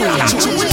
while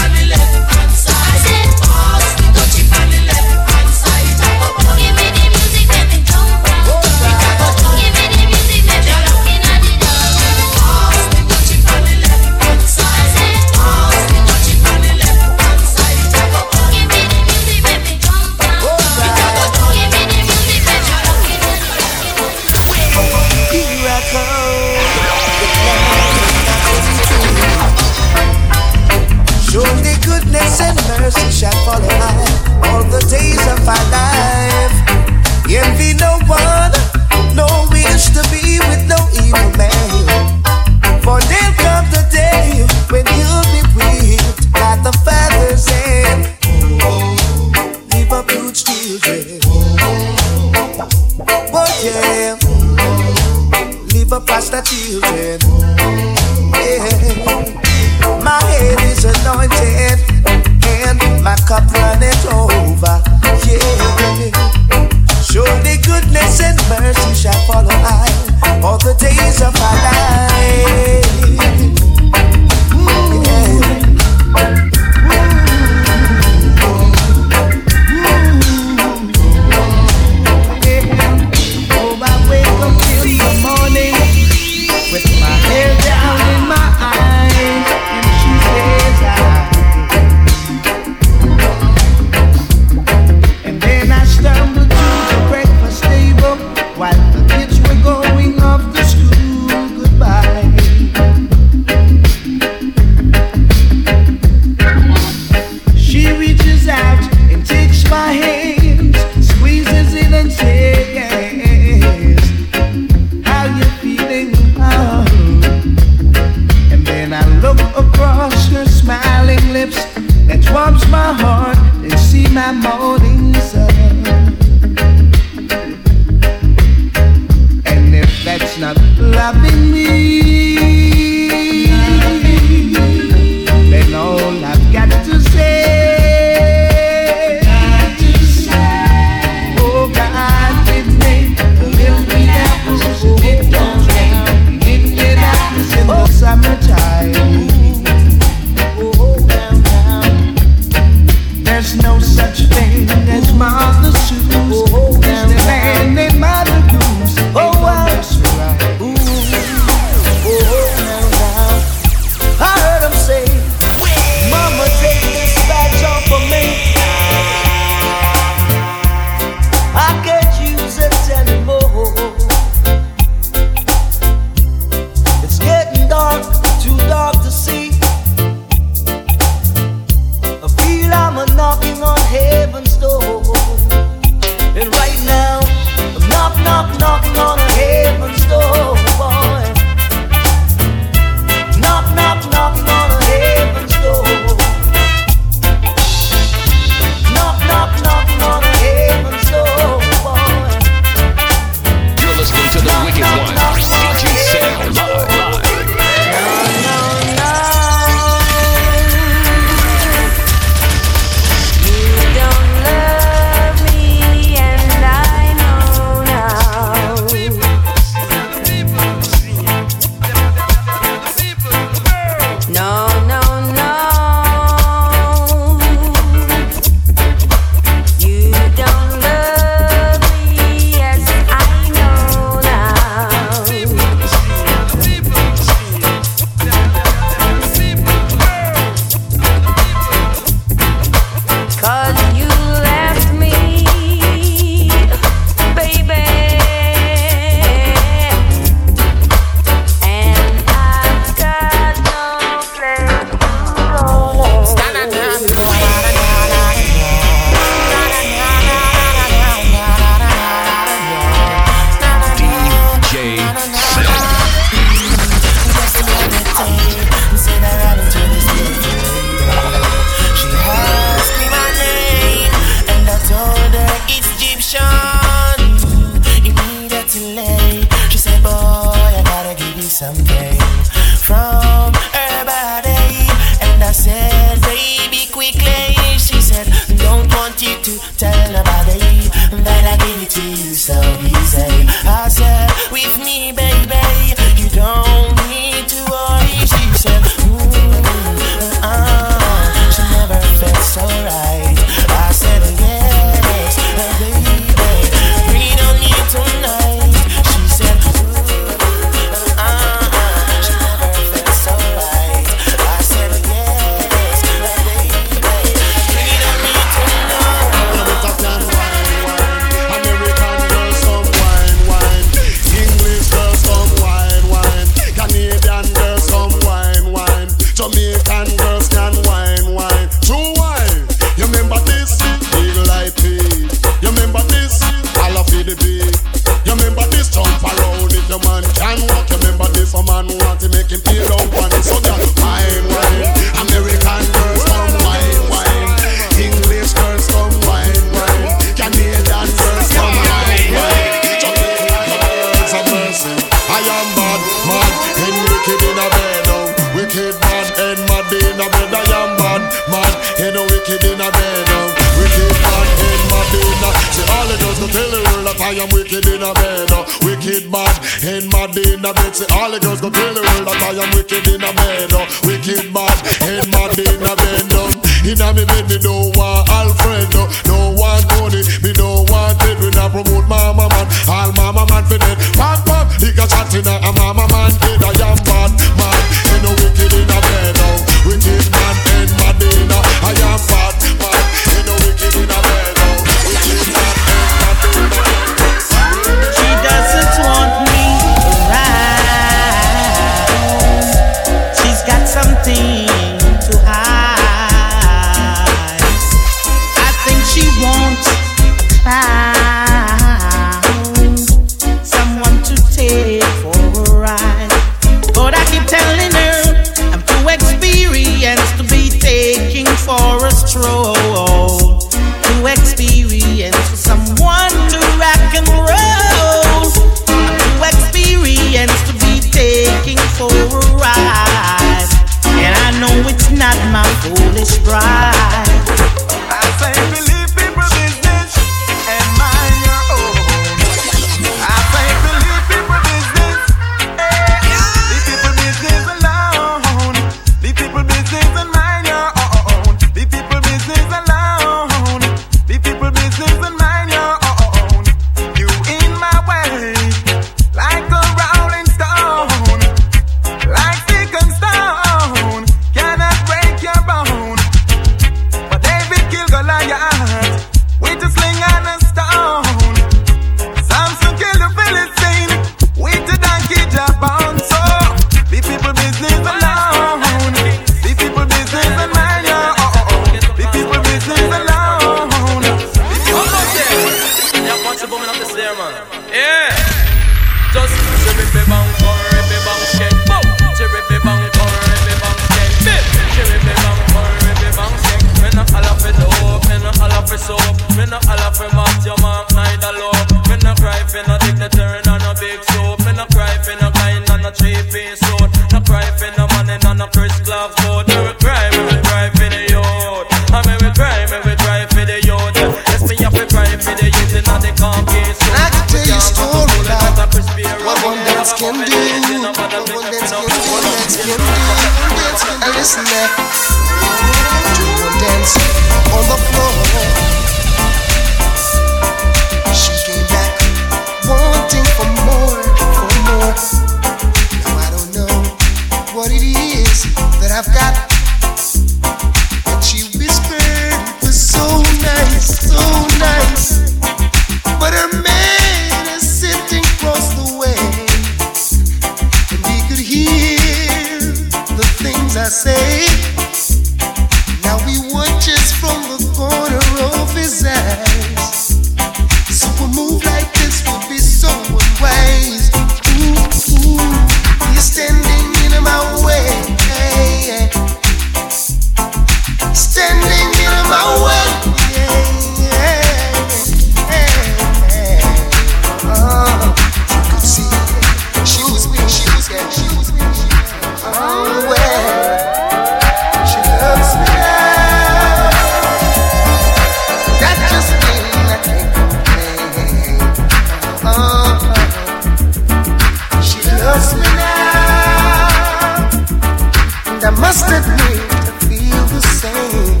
must admit I feel the same.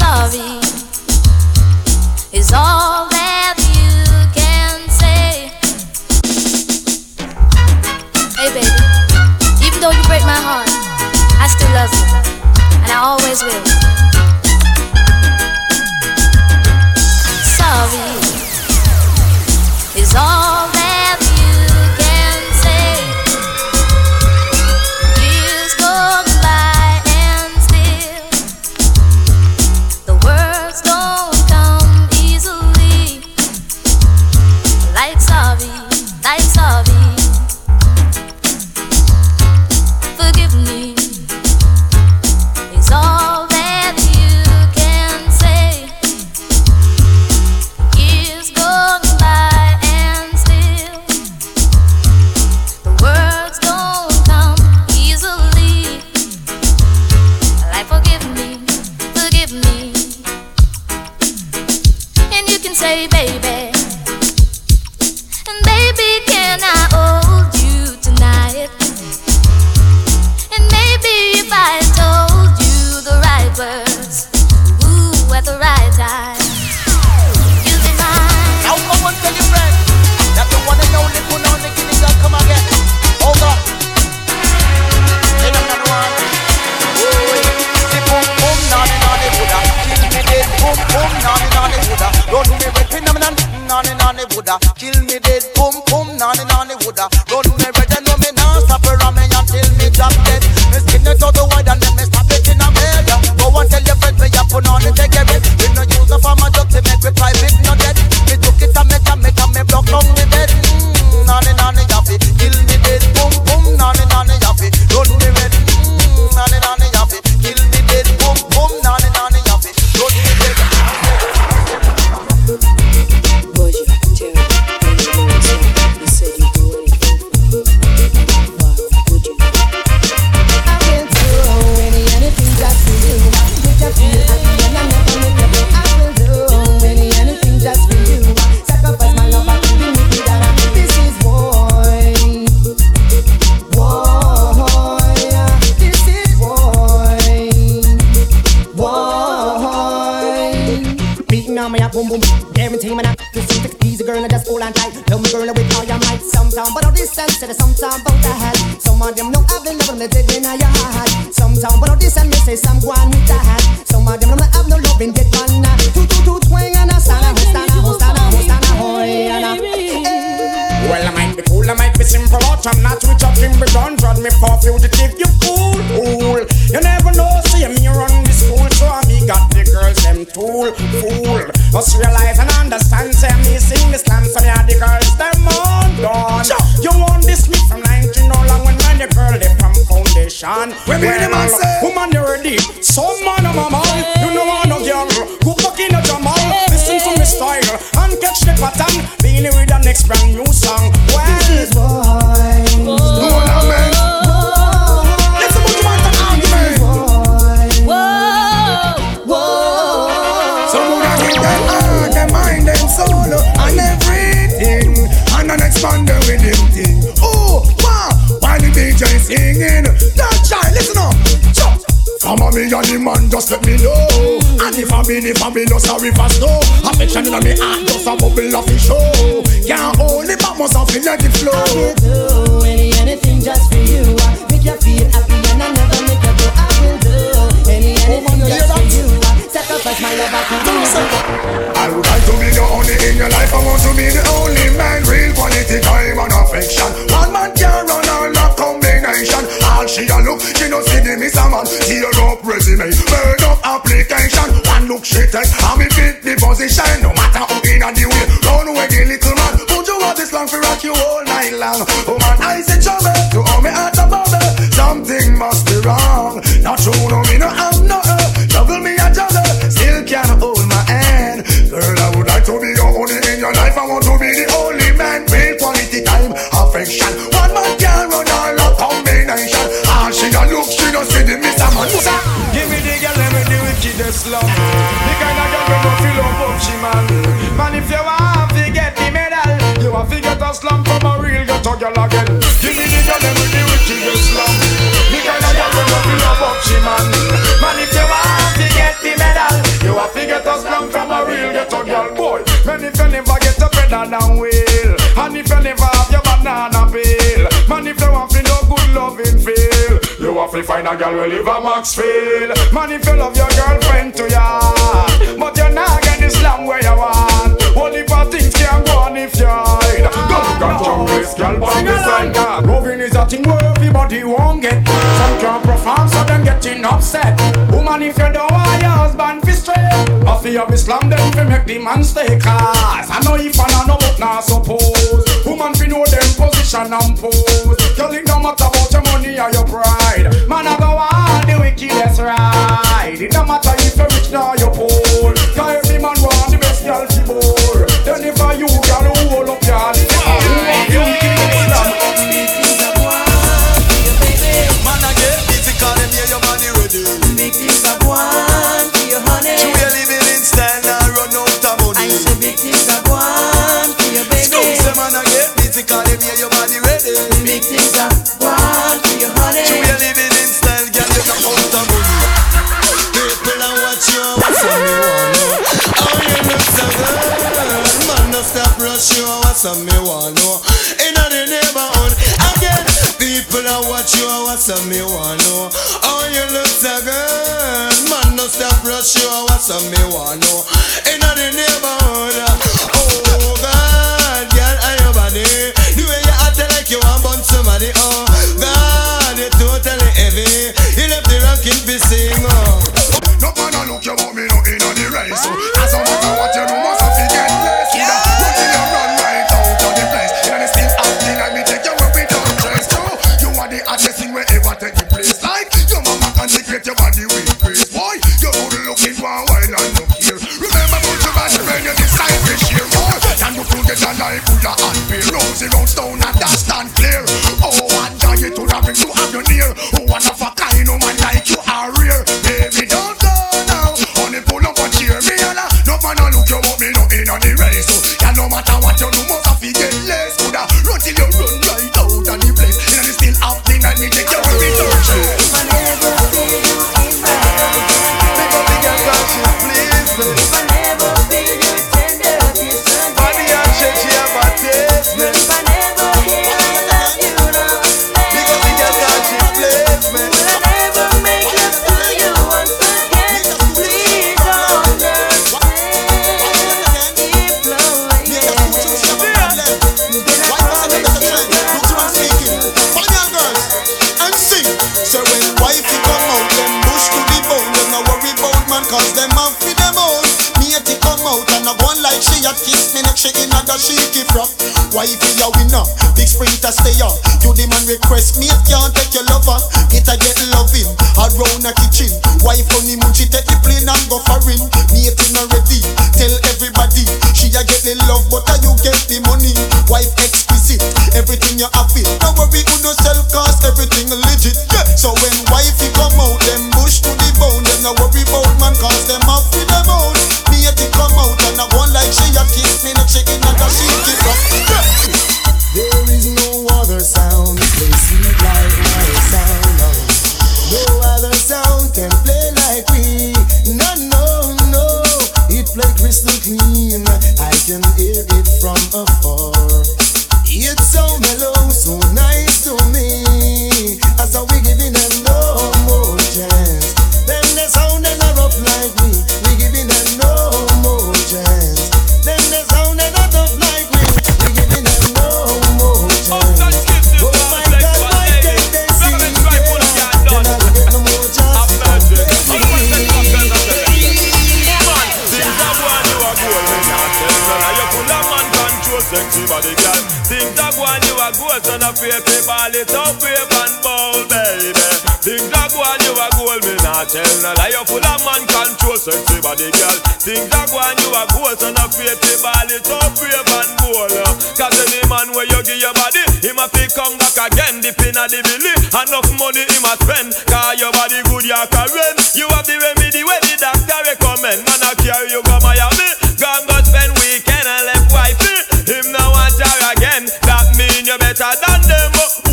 Sorry is all that you can say. Hey, baby, even though you break my heart, I still love you, and I always will. Sorry is all. man, I'm a snow Affection in me heart just a bubble of the show. Can't hold it must feel like it flow. I will do any, anything just for you. I make you feel happy and I never make you go. I will do any, oh, anything oh, just for you. do I would like to be the only in your life. I want to be the only man. Real quality time and affection. One man can't she a look, she no see the miss a man. Tear up resume, burn up application. One look she take, and me fit the position. No matter who in a the way, run away the little man. Put you out this long for rock you all night long. Oh man, I say trouble, you owe me heart a bubble. Something must be wrong. Not true, no if you never get a better than will, and if you never have your banana peel, man, if you want to know good loving feel, you have to find a girl who live a Maxfield. Man, if you love your girlfriend to ya, but you're not get this long where you want. Only for things can go on if you hide. Go and jump this girl by the side. Loving is a thing where everybody won't get. Some can't perform, so them getting upset. Woman, if you don't want your husband philosophy of Islam, them fi make the man stay cause I know if I know, but not suppose. Woman fi know them position and pose. Girl, it no matter about your money or your pride. Man, I go all the wickedest ride. It no matter if you rich or you poor. and me want know. In the neighborhood, again, people are watch you and what's some me want know. Oh, you look so good, man, no stop rush you and what's some me want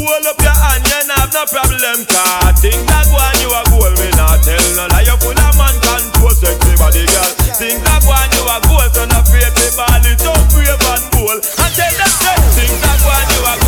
Hold up your hand, you have no problem Cause things that go on, you a goal Me not tell no lie, you full of man control Sexy body girl. Things that go on, you a goal So not afraid to ball it up, brave and bold. And tell them say Things that go on, you a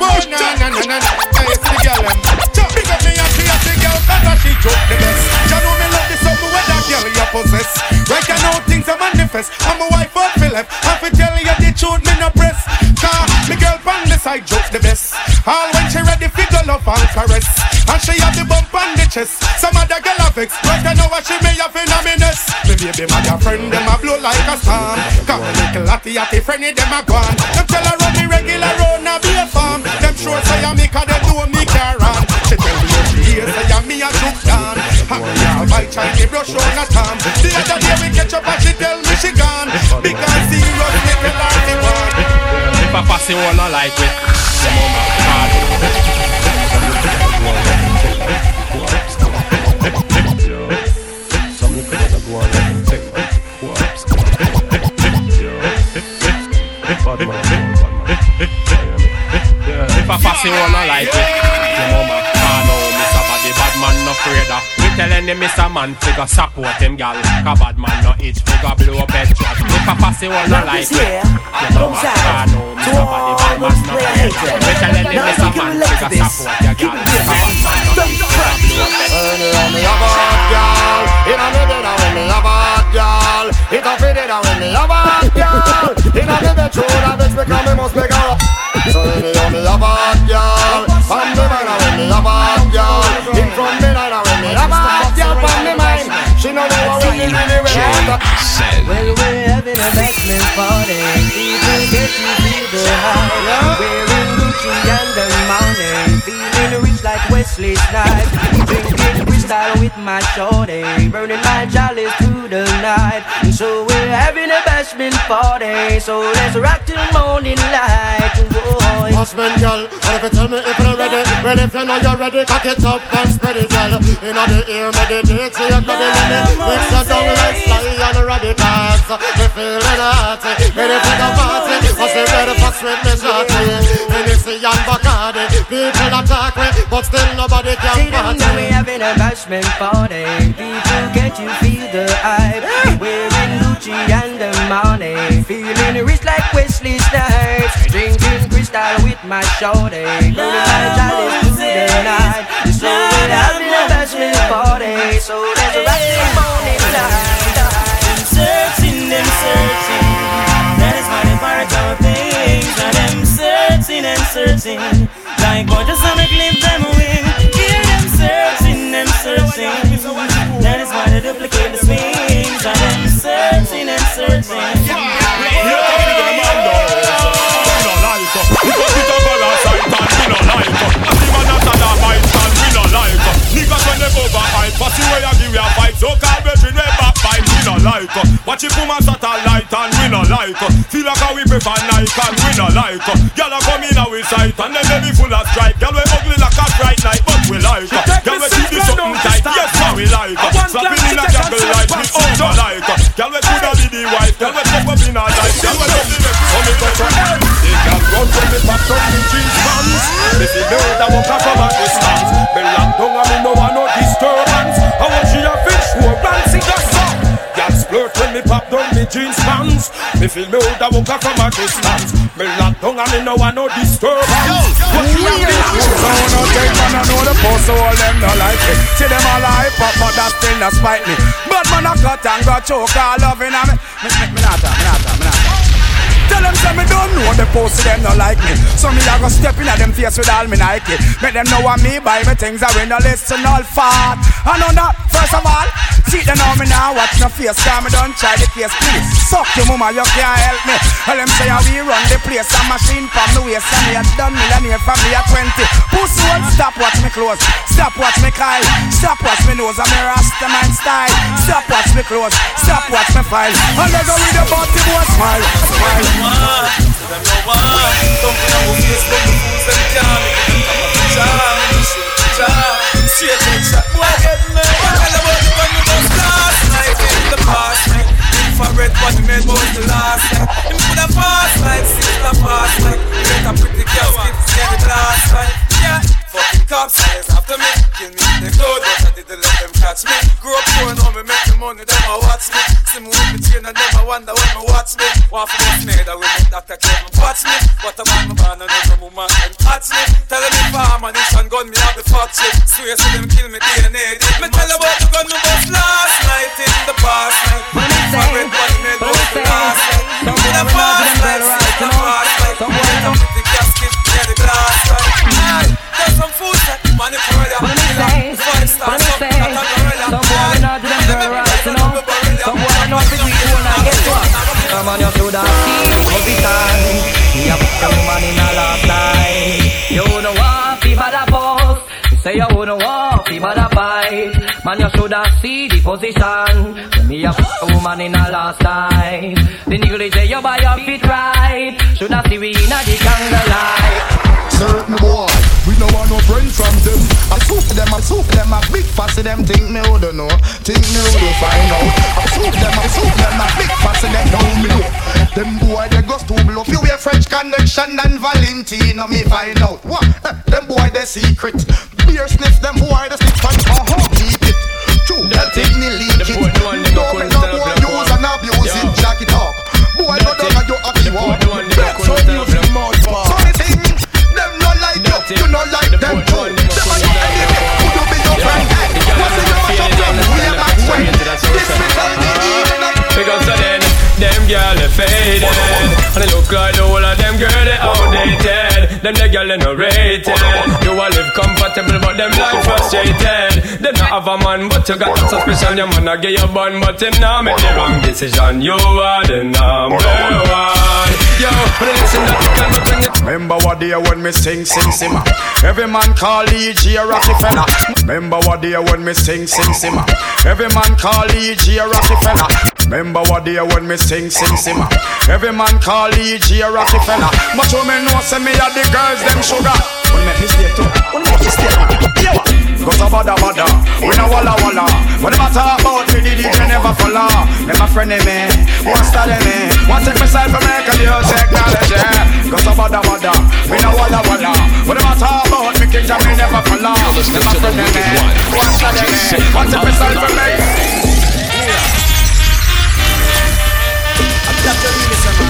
Push na the girl she the best. Know me love girl you possess. Right things manifest. I'm a wife left. Tell you the truth, me no press. Me girl the side joke the best. All when she ready figure love and caress. And she have the bump on the chest. Some other girl have vex, know what she may. Me baby, my friend, them a blow like a storm. Come little hottie the friendly, them a gone. Them tell her run the regular road say I make her they know me Karen. She tell me every year say I me a joke down. And me all my time me brush on a time. The other day we catch up and she tell me she gone. Because serious me realize it was. If I pass it on, I like it. Mama. pussy one I like it. Your mama, know Miss body bad man no afraid of. Me telling them man figure support him gal. A bad man no itch figure blow up head track. If a pussy one I like it. Your mama, know Miss body bad man no afraid of. Me telling them man figure support your gal. A bad man no itch figure blow up head It's a bad gal, inna me bed a me a bad gal. It a fit inna me a bad gal. Really really. Well, we're having a bashment party. People get you feel the high. Wearing Gucci and the morning. Feeling rich like Wesley Snipes. Drinking Cristal with my shorty. Burning my jollies through the night. So we're having a bashment party. So let's rock till morning light. Boy. Husband, girl, and if you tell me if you're ready, well if you know you're ready, cock it up and spread it, girl. Inna the ear, meditate, so you're ready, ready. Mix it down like sly and radicals. Me feeling hot, eh? ready for the party. Cause they ready for sweet me shorty. Hennessy and Bacardi, people attack me, but still nobody can See them party. now we having a bashment party. People, can't you feel the hype? Wearing Gucci and the money. Feeling rich like Wesley Snipes. Drinking Cristal with my shorty. Burning my chalice through the night. So we're having a bashment party. So let's rock the morning light. Them searching, them searching. That is why they part our things. And them searching and searching. Like what just wanna clip them wing. Hear them searching, them searching. That is why they duplicate the swings. And them searching and searching. Niggas when they pussy where you give you a fight. So called brethren way back fight, we no like. Watch it puma satellite and we no like. Feel like how we prefer Nike and we no like. uh. Girl a come in our sight and then they be full of stripe. Girl we ugly like a bright light, but we like. Girl we keep this something tight, yes how we like. Slapping in a jungle like we also like. uh. Girl we coulda be the wife, girl we step up in our life. Girl we love the best, so me touch her hand. They can run when me pop up in jeans pants. If you know that walk up from a feel me woulda up from a distance. Me lock down and me no want no disturbance. What she a fish who So no take man I know the post so all them no like it. See them all hype up but that still not spite me. But man I cut and got choke all loving on me. Me, me, me not me not me not. Tell them say me don't know the post them no like me. So me a go step in at them face with all me Nike. Make them know what me buy me things I win no listen all fat. And on that first of all See them know me now watch no face Cause me don't try the case please. Suck your mama you can't help me. Tell them say how we run the place A machine from the waist And me a done millionaire from me a 20 Pussy one stop watch me close. Stop watch me Kyle Stop watch me nose I'm a rasta man style. Stop watch me close. Stop watch me file. And they go with the body boy smile Smile. Them no want Thumping on my face But the fools them can't make them Me shoot the jar Straight head shot Boy get me the past. Infrared the man was the last. Him coulda fast like Sister fast like Get a pretty girl Skip scared the last night Yeah Fucking cops eyes after me Kill me they good But I didn't let them catch me. Grew up poor and me make the money Them a watch me. See me with me chain and them a wonder when me watch me. Want for bust me that with me Dr. Kevin watch me. But a man me born and no woman can touch me. Tell them if I'm a nation gun me have the fuck shit. Swear to them kill me DNA did me tell about the gun me bust last night in the past night. I body me bust the last night. Some boy me not them better right you know Some boy don't the near the glass There's some food that money for ya Killer, five stars, something that a gorilla Some boy we not do them very right, you know. Some boy I know if we do not guess what? Come on, you should have seen position. Me a put the woman in a last night. You know what? Say you wouldn't want be bad a fight. Man, you should have see the position. Me a woman in a last night. The nigga say you buy your feet right. Should have see we in a the candlelight. Certain boy, we no want no friend from them. I soup them, I soup them, I big fussy them think me would know, think me would find out. I soup them, I soup them, I big fussy them know me know. Them boy they go to bluff you a French connection and Valentino me find out. What? Eh, them boy they secret. Beer sniff them boy they stick and for how keep it. True, that thing me leak it. Don't make no boy use and abuse it. Jack it up. Boy no don't know you happy one. That's use the see mouth So the thing them no like you, you no like them too. Faded. And it look like the whole of them girl they outdated. Them the girl they no rated. You all live comfortable but them life frustrated. Them not have a man but you got suspicion. Your man a get your bun but him now make the wrong decision. You are the number one. Yo, when you listen to the girl, but when you Remember what day when me sing, sing, simmer. Every man call E.G. a Rockefeller. Remember what day when me sing, sing, simmer. Every man call E.G. a Rockefeller. Remember what day when me sing, sing, simmer. Every man call E.G. a Rockefeller. But you me know say me a the girls them sugar. Wanna make me stay too? Wanna make me stay? Yeah. Go to bada bada, we no walla walla. What them a talk about me, the DJ never follow. A friend me, one study me, one take me side for make a new technology. Go to bada bada, we no walla walla. What them a talk about me, King Jamie never follow. A friend me, one study me, one take me side make. That's the realest,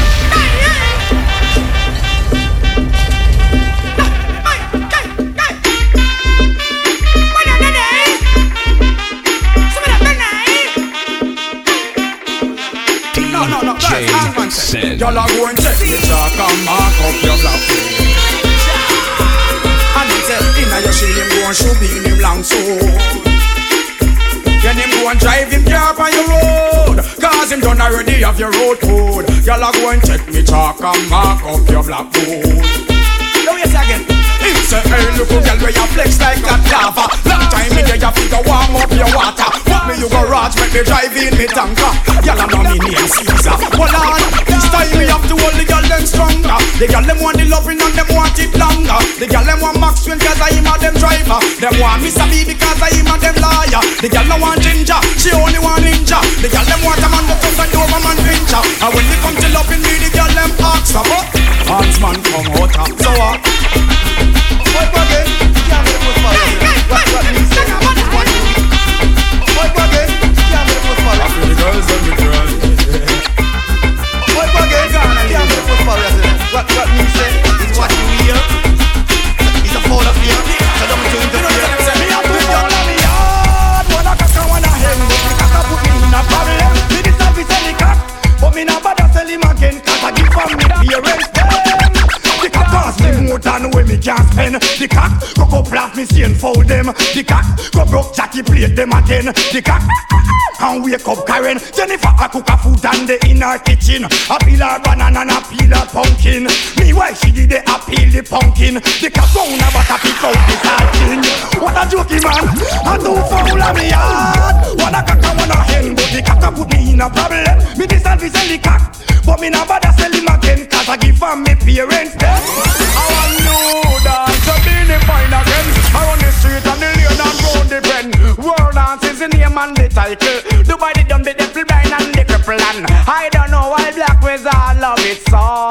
Y'all are going check the chalk and mark up your black And he said, inna your him go and shoot in him long so. Then him go and drive him car on your road Cause him done already have your road code. Y'all are going check me chalk and mark up your black board Now yes again say, hey look oh, girl where you flex like a lava Long time in there you figure warm up your water. Fuck me you go garage make me drive in me tanker. Y'all know me name Caesar. Hold on, this time me have to hold the girl them stronger. The girl them want the loving and them want it longer. The girl them want Maxwell cause I am a them driver. Them want Mr. B because I am a them lawyer The girl don't want ginger, she only want ninja. The girl them want a man but just a Doberman pinscher And when they come to loving me the girl them ask for what? Ask man come of so what? What parents me more when me can't spend The cock go go blast me see and fold them. The cock go broke Jackie plate them again. The cock and wake up Karen. Jennifer a cook a food and the in her kitchen. A peel her banana and a peel her pumpkin. Me why she did a peel the pumpkin. The cock on about a pick out the salting What a jokey man. I do foul of me yard Wanna cock and wanna hen But the cock a put me in a problem. Me this and this and the cock But me not bother sell him again Cause I give from me parents. Them I want you dance to be the fine again. Around the street and the lane and round the bend World dance is the name and the title. Dubai the dumb, the devil blind and the cripple and I don't know why black wizard love it so.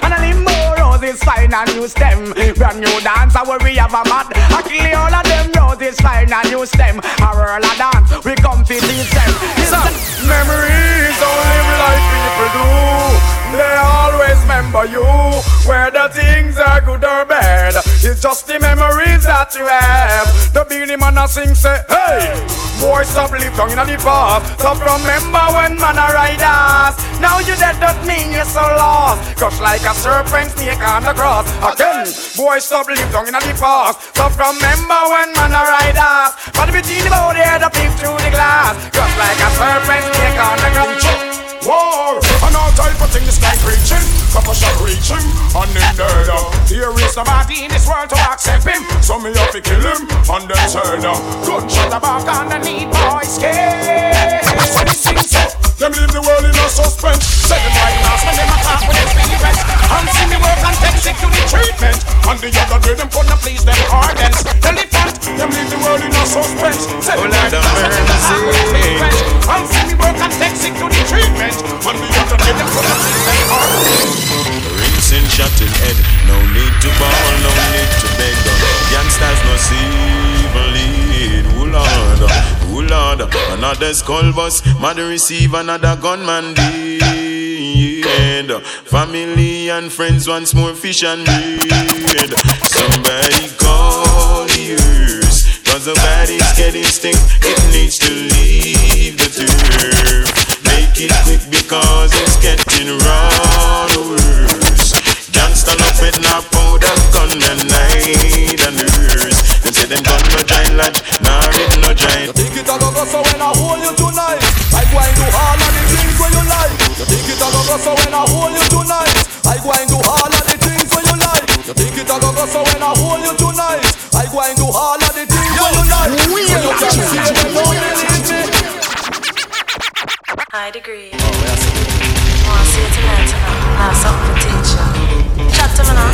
And a limbo roses fine and new stem. Brand new dance where we have a mad. I kill all of them roses fine and new stem. A whirl a dance we come to teach them. Some memories don't remember you Whether things are good or bad. It's just the memories that you have. The Beenie Man a sing say Hey! Boy stop live down in the past Stop remember when man a ride us. Now you dead don't mean you're so lost. Crush like a serpent snake on the cross. Again Boy stop live down in the past Stop remember when man a ride us. But between the body head up peep through the glass. Crush like a serpent snake on the cross War and all type of things like preaching, proper shot reaching, and then there. There is nobody in this world to accept him, so me have to kill him, and then turn now. Gunshot a back underneath boy skin. Sing so, them leave the world in a suspense. Say them right now, spend them attack with their spirits, and see me work and take sick to the treatment. And the other day them couldn't please them organs. Elephant, them leave the world in a suspense. Say them right now, spend them attack with their spirits, and see me work and take sick to the treatment. And the other day them couldn't please them organs. Rinsing shot in head, no need to ball, no need to beg. Youngsters no see even lead. Ooh Oh Lord, another skull bus, mother receive another gunman dead. Family and friends once more fish and bread. Somebody call the earth, cause the body's getting stink, it needs to leave the turf. Make it quick because it's getting run worse. Gangsta love it now, powder, gun and night and earth. Say them done no giant lad, nah read no giant. You think it a go go so when I hold you tonight? I go and do all of the things where you like. You think it a go go so when I hold you tonight? I go and do all of the things where you like. You think it a go go so when I hold you tonight? I go and do all of the things where you like. We so you can see it when you need me. High degree. Oh, yes. Wanna see it tonight? Tonight. Nah, something. Chat to me now.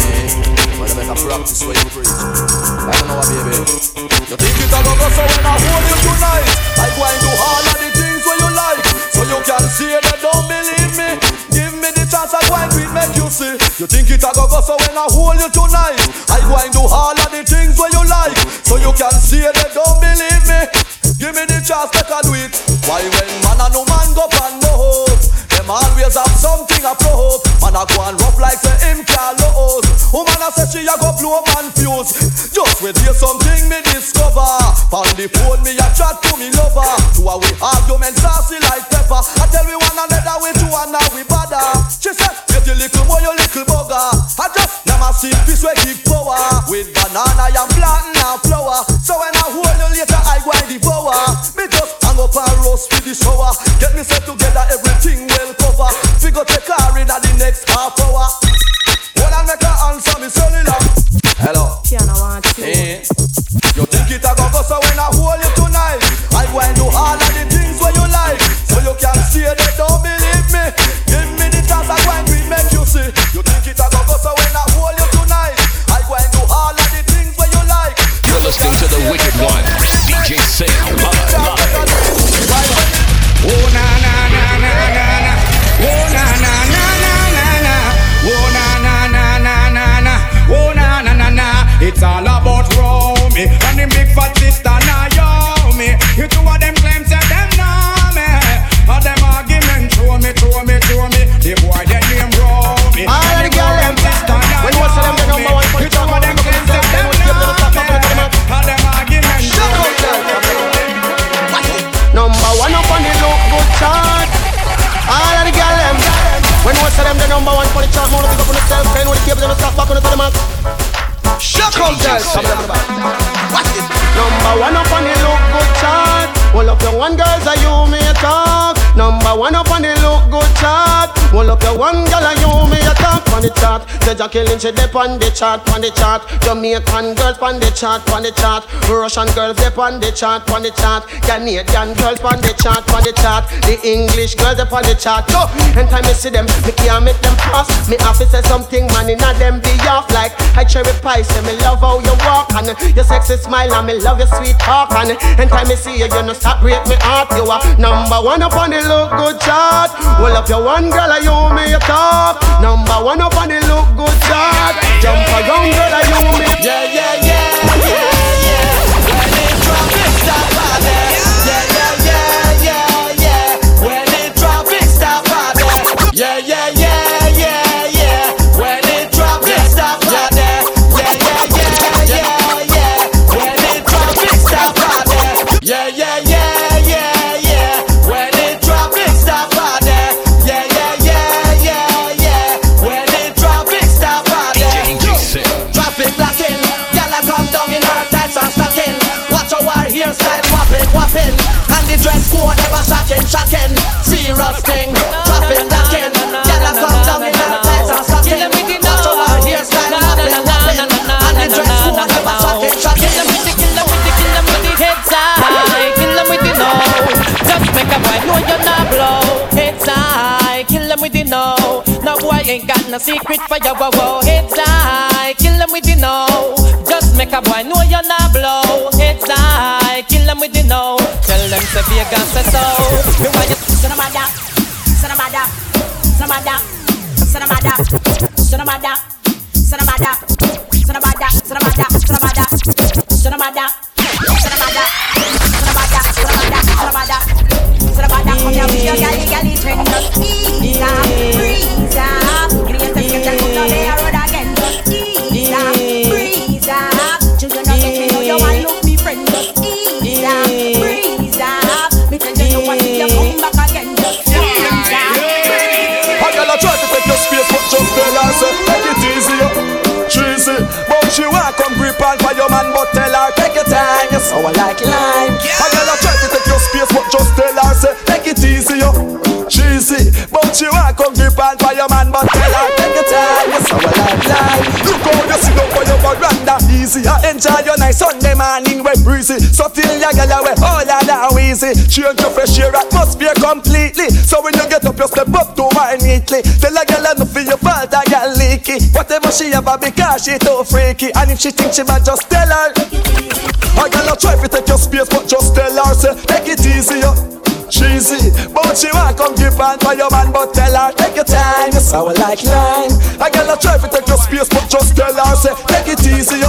Well, better practice what you preach. I don't know baby. You think it a go so when I hold you tonight, I go and do all of the things when you like. So you can see it, don't believe me. Give me the chance, I go and do it, make you see. You think it a go so when I hold you tonight, I go and do all of the things when you like. So you can see it, don't believe me. Give me the chance, make I do it. Why when man and no man go pan no hope? Them always have something a prove. Man a go and rough A say she a go blow man fuse. Just wait hear something me discover. On the phone me a chat to me lover. To a we argument saucy like pepper. I tell we one another we two and now we bother. She said, get your little boy, your little bugger. I just never see peace we kick power. With banana and plantain and flour. So when I hold you later I go and devour. Me just hang up and roast with the shower. Get me set together everything well cover. Go take car in at the next half hour. So when I hold you tonight I and do all of the things where you like. So you can see it, don't believe me. Give me the chance I and do make you see. You think it a go go so when I hold you tonight I and do all of the things where you like. You're listening to the Wicked One, DJ Sin, stars, more big up on. Can keep back on the mask? Shut up, guys. Watch. Number one up on the local chart. All up your one girls are you me a talk. Number one up on the look good chart. All up your one girl are you me a talk on the chart. The Jacqueline she dip on the chart, on the chart. Jamaican girls on the chart, on the chart. Russian girls dip on the chart, on the chart. Canadian girls on the chart, on the chart. The English girls up on the chart. Go. Anytime I see them, me can't make them pass. Me have to say something, man, inna them be off like I cherry pie. Say me love how you walk and your sexy smile and me love your sweet talk and anytime I see you, you no stop break me heart. You are number one up on the look good chart. Well, up your one girl, I you me a talk. Number one up on the look good chart. Jump around, girl, I you me. Yeah, yeah, yeah, yeah, dress code ever shocking, shocking. Serious thing, traffic blocking, gyal a come down in her tights and stocking. Watch our hairstyle whopping, whopping, and the dress code ever shocking, shocking. Kill 'em with the, kill 'em with the, kill 'em with the heads high. Kill 'em with the no. Just make a boy know you're not blow. Heads high. Kill 'em with the no. No boy ain't got no secret for your wow wow. Heads high. Kill 'em with the no. Just make a boy know you're not blow. Heads high. Kill 'em with the no. To Vegas say so. Me why you Son of my da, son of my da, son of my da, son of my da, son of my da, son of my da, son of my da, son of my da, son of my da, son of my da, son of my da, son of my da, son of my da, son of my da, son of my da. Come here with your galley, galley trend, just grip on for your man, but tell her take your time. You sour like lime. A girl a try to take your space, but just tell her say take it easy, yo. Cheesy, but you want come grip on for your man, but tell her take your time. Yes, our lifeline. Look easy. I enjoy your nice Sunday morning when breezy. So feel your girl away, all that now easy. Change your fresh air atmosphere completely. So when you get up, you step up to her neatly. Tell a girl enough for your fault, a girl leaky. Whatever she ever because she too freaky, and if she think she might just tell her. A girl a try to take your space, but just tell her say take it easy, yo. Cheesy, but she want come give on for your man, but tell her take your time, it's our like line. A girl a try to take your space, but just tell her say take it easy, yo.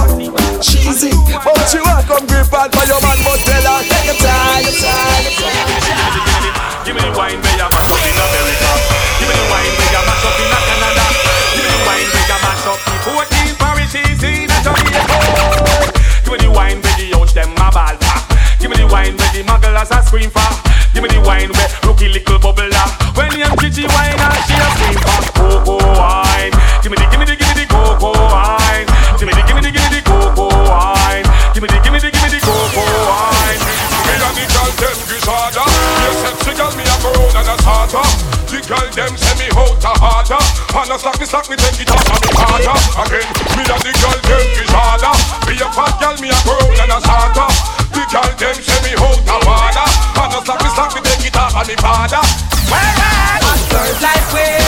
Cheesy, but she want come give on for your man, but tell her take your time, it's time, it's time. Give me the wine where you mash up in America. Give me the wine where you mash up in Canada. Give me the wine where you mash up in Fourteen parishes in Jamaica. Give me the wine the youth them a ball. Give me the wine where the mugglers a scream for. Give me the wine where rookie little bubbler. When young Gigi wine and she a scream for cocoa wine. Give me the, give me the, give me the cocoa wine. Give me the, give me the, give me the cocoa wine. Give me the, give me the, give me the cocoa wine. Me and the girl them disorder. You sexy girl me a go round and a starter. The girl them send me out a harder. And a slack me slack me take it off and me harder. Again, me and the girl them disorder. Be a fat girl me a go round and a starter. Take it off and me harder. Girls like we,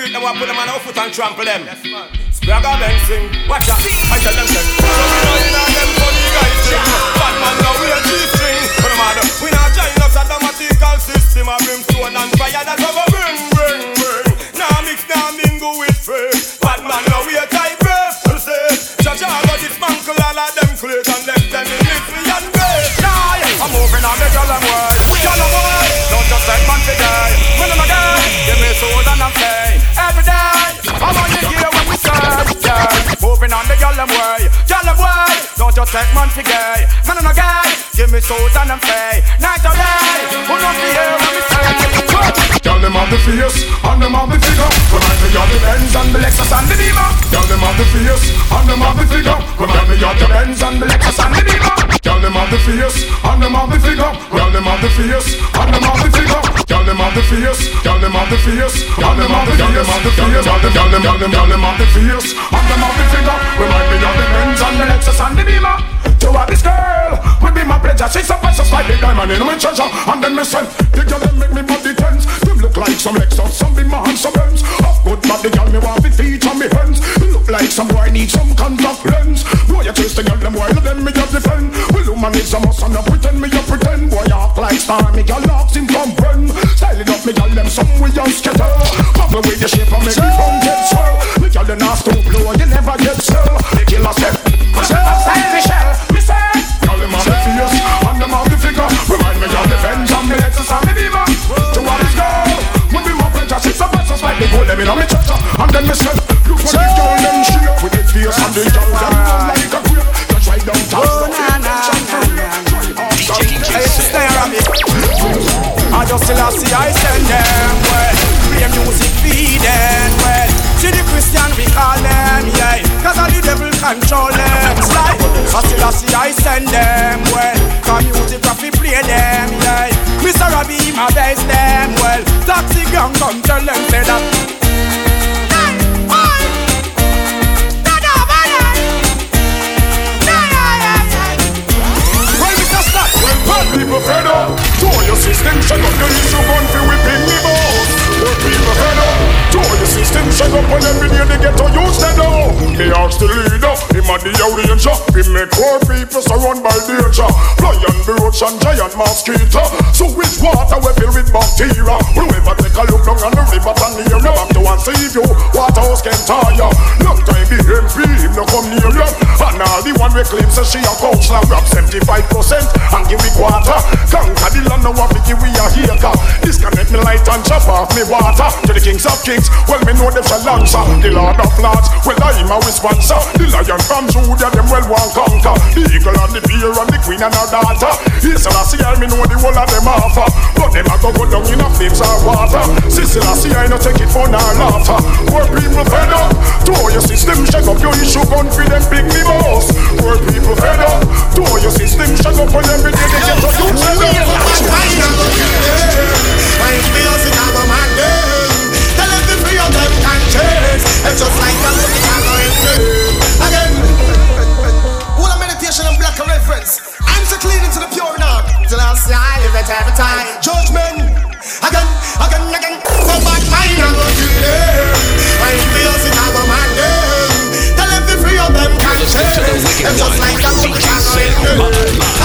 I like them want put them on our foot and trample them. Spragga Benz sing. Watch out. I tell them them. So we know you know them funny guys thing. Bad man now with a G-string. Put them on. We not join us at the mathematical system. A brimstone and fire that's how we bring, bring, bring. Now mix, now mingle with free. Bad man now we a just let man today. Man and a guy, give me soul and I'm play. Night or day, who don't hear what we say. Girl, them have the face and them have the figure. Remind me of the Benz and the Lexus and the Beamer. Girl, them have the face and them have the figure. Remind me of the Benz and the Lexus and the Beamer. Girl, them have the face and them have the figure. Girl, them have the face and them have the figure. Girl, them have the face. Girl, them have the face. Girl, them have the. Girl, them have the face. Girl, them, girl, them, them, girl, them have the face and them have the figure. Remind me of the Benz and the Lexus and the Beamer. To have this girl will be my pleasure. She's a precious like the diamond in my treasure. And then me say, the girl them make me body tense. Like some Lexus, some big man, some Benz. Half good body girl me want to feature me hands. Look like some boy need some contact lens. Boy you chase the girl them while them me just defend. Well woman is a must and I pretend me a pretend. Boy act like star me girl knocks him from friend. Style it up me girl them some we just scatter. Bubble with the shape and make me from get swell. Me girl them not stop blow you never get swell. The killer step. Style Michelle, me say. Girl them have the face and them have the figure. Remind me of the Benz and the Lexus and the Beamer. Precious like the gold them in a me treasure. And then me look what the girl them shake with the face and the girl them run like a grape. Just right downtown. Oh na na na Hey, stare at me. I just still see I send them well. Play music feed them well. See the Christian we call them, yeah. Cause all the devil control them. It's like I still see I send them well. Cause music fi play them, yeah. Mr. Robbie, my best them well. Taxi gang come tell them say that. Fed up, to your system, shut up your issue, gun for whipping me boss. People fed up on every day they get to use them now. Ask the leader, him a the arranger. We make poor people surround by danger. Lion, roach and giant mosquito. So which water we fill with bacteria? Whoever take a look down on the river and near you, back to and save you. Waterhouse can tire. Long time the MP, him no come near you. And all the one we claim says she a counselor, grab 75% and give me quarter. Conquer the land, now what give we a hater. Disconnect me light and chop off me water. To the kings of kings, well me know them shall answer. The lord of lords, well I'm a sponsor. The lion from Judah, them well want conquer. The eagle and the bear and the queen and her daughter. Yes, I see I me know the whole of them offer. But them a go go down in a flames of water. Sister, I see I no take it for no laughter. Poor people fed up. To your system, shake up your issue, gun for them big me boss. Poor people fed up. To your system, shake up on every day they get to do. I feel sick of a conscience It's just like a look at going Again. All a meditation and black reference. Answer clean into the pure now. Till I see I live it every time. Judgment. Again, again, again. Go back mine and go kill them. I feel sick of a man Tell them to free up them conscience It's just like a look at going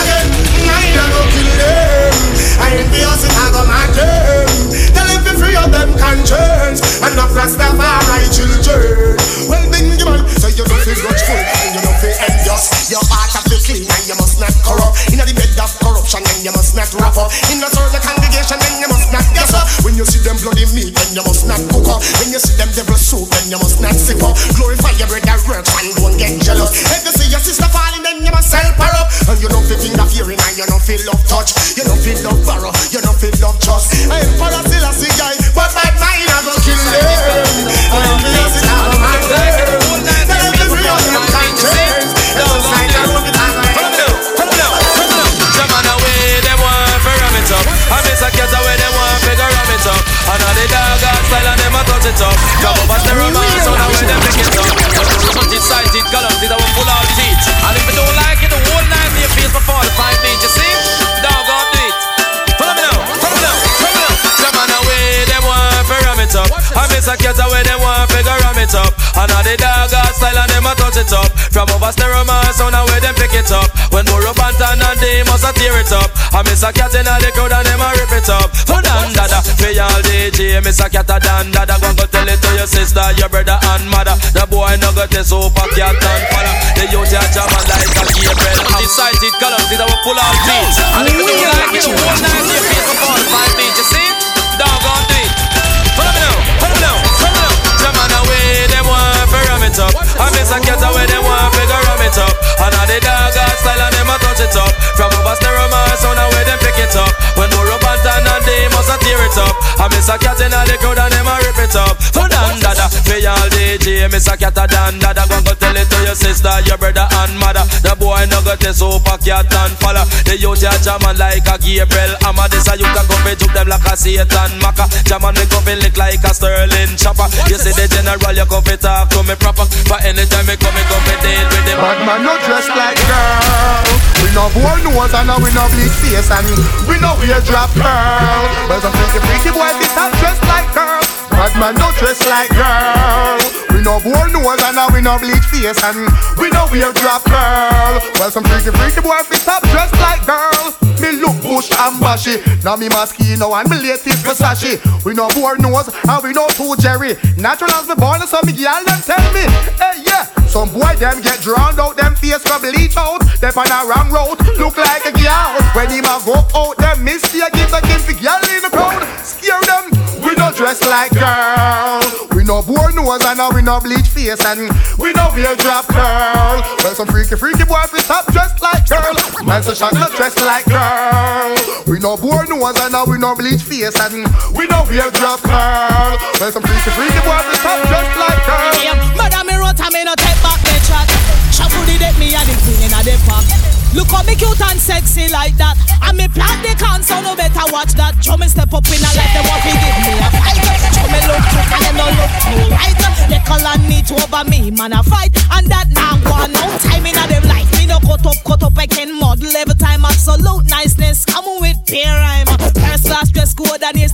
Again, mine and go kill them. I feel sick of a man Tell them conscience. And not Rastafari children miss a cat in all the crowd and them a oh, rip it up. Oh, for dan dada, for y'all DJ, miss a cat a dan dada. Go go tell it to your sister, your brother and mother. The boy no got this super cat and father. The youth ya jam and like a Gabriel. Decided colors, it will pull out beats. And if you don't like it, whole night you feel for 45 beats, you see? Dog I miss a cat away, them want to ram it up. And all the dog style and them a touch it up. From over the romance, so now where them pick it up. When more up and they must a tear it up. I miss a cat in all the crowd and them a rip it up. For dan dada, for y'all DJ, miss a cat a dan dada. Go go tell it to your sister, your brother and mother. The boy no got this super cat and follow. The youth ya jaman like a Gabriel. I'm a this a you can go fi juke them like a Satan Maka. Jaman me go fi lick like a Sterling chopper. You see the general, you go fi talk to me proper. But anytime me come, me go fi deal with them. Bad man no dress like girl. We no bore nose and we no bleach face and we no wear drop curl. But some freaky freaky boy fi stop dress like girl. Bad man no dress like girl. We no bore nose and now we no bleach face and we no wear drop curl. Well some freaky freaky boy fi stop dress like girl. Me look bush and bashy. Now me Moschino and me latest Versace. We no bore nose and we no too Jerry. Natural as me born so me gyal them tell me, hey yeah. Some boy them get drowned out, them face go bleach out. They on a wrong road, look like a gal. When him a go out, them mistake give the king for gal in the crowd. Scare them. We no dress like girl. We no bore nose and we no bleach face and we no wear drop curl. Well some freaky freaky boy fi stop dressed like girl. Man so shot not dressed like girl. We no bore nose and now we no bleach face and we no wear drop curl. Well some freaky freaky boy fi stop dressed like girl. Yeah, mother me wrote and me no take back the chat. Shuffle the deck me and the thing inna the pack. Look how me cute and sexy like that. And me plant the can so no better watch that. Show me step up in a life them want to give me a fight. Show me look cute and them no look too right. They call and need to over me man a fight. And that now one no time inna them life. Me no cut up, cut up I can model every time. Absolute niceness. Come on with peer rhyme. First class dress code and your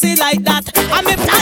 sexy like that. I'm a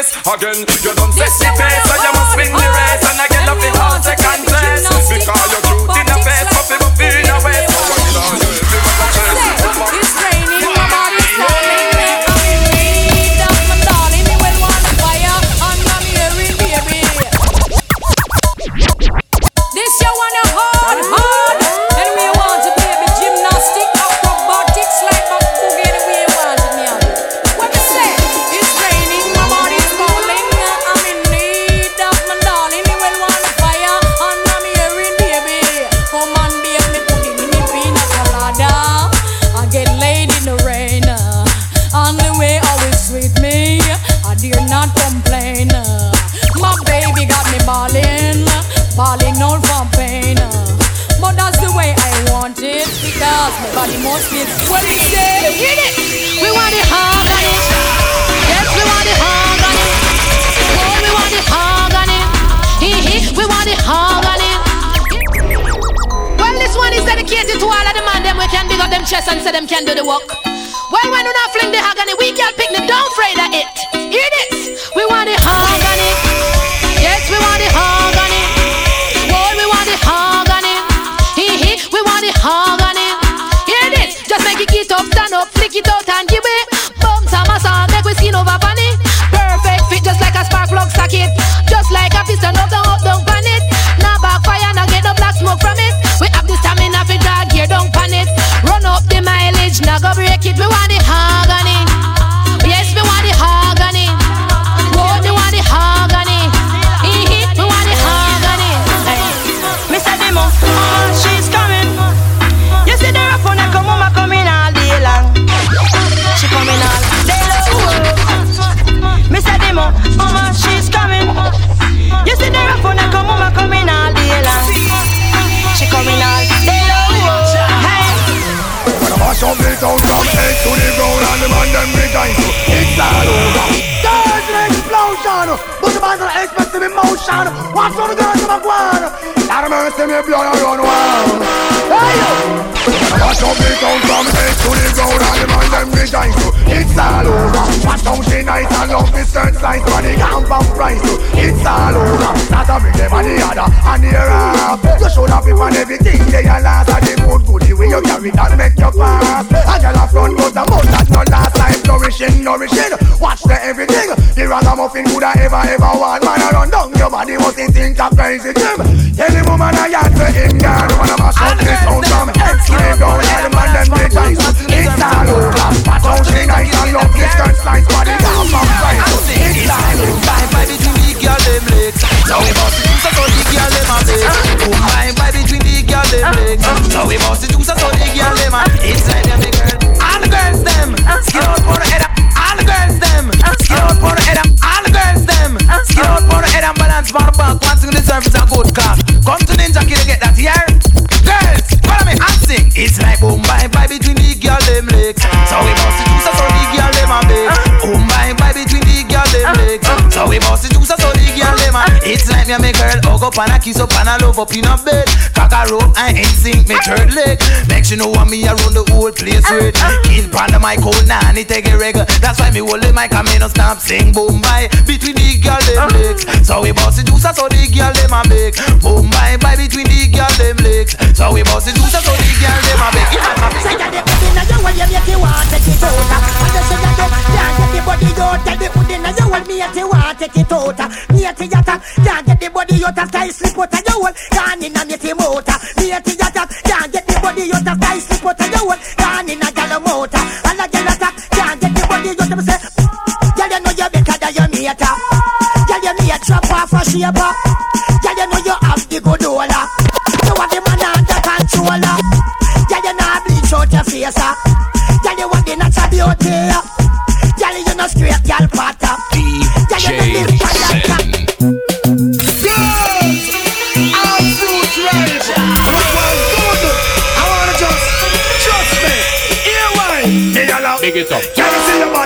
place Again, you don't set the pace So you must win the race And I get up in all second place Because you're and say them can't do the work. Well, when you not fling the agony, we girl picnic, don't afraid. Me want The man expect some emotion. Watch all the girls in my guan. Lot of mercy, me I run wild. Hey yo. Watch out me come from head to the ground and the man them rejoice. It's all over. Watch out she nice and love skirt slice, but they can't from price. It's all over. Not a bring them on the other and the rap. You should have been on everything they are last. And the mood good the way you carry that make you pass. A girl a front but the mouth that no last life nourishing, nourishing. Watch the everything. The ragamuffin could have ever ever want. Man a run down your body must think a crazy. Tell the woman I had for him girl. Wanna mash up this sound from slave down. All the man them rejoice. It's all over. Watch out she nice and love this skirt slice body down from price. It's all over. Girl them the girl them a beg. My bye between the girl them legs. So we must do so so the girl them a. It's like them the girl. All the girls them. Skin out for the head girls them. Skin out for the head up. All the girls them. Skin out for the head and balance the back. Once you deserve it's a good cock. Up and a kiss up and a love up in a bed. Cock a rope and in sync me third leg. Make sure you know want me around the whole place with. Kill pan the mic hold nanny take a reg. That's why me hold the mic and me no stop sing boom bye between the girl them legs. So we must do so so the girl them a beg. Boom bye bye between the girl them legs. So we must do so so the girl them a beg. Say that the hood inna your wall, you make you want take it out. And you say that you can't get the body out. Tell the hood inna your wall, me make you want take it out. Me at the attack, can't get the body out. Sky slip out of your wall, gone inna make you motor. Me at the attack, can't get the body out. Sky slip out of your wall, gone inna gyal motor. And a gyal attack, can't get the body out. Me say, gyal you know you better than your mate. Gyal you me a drop off a shaper. Gyal you know you have the good ola. You are the man under controller. Gyal you not bleach out your face. ah. Gyal you want the natural beauty. Gyal you no straight gyal pattern. It up.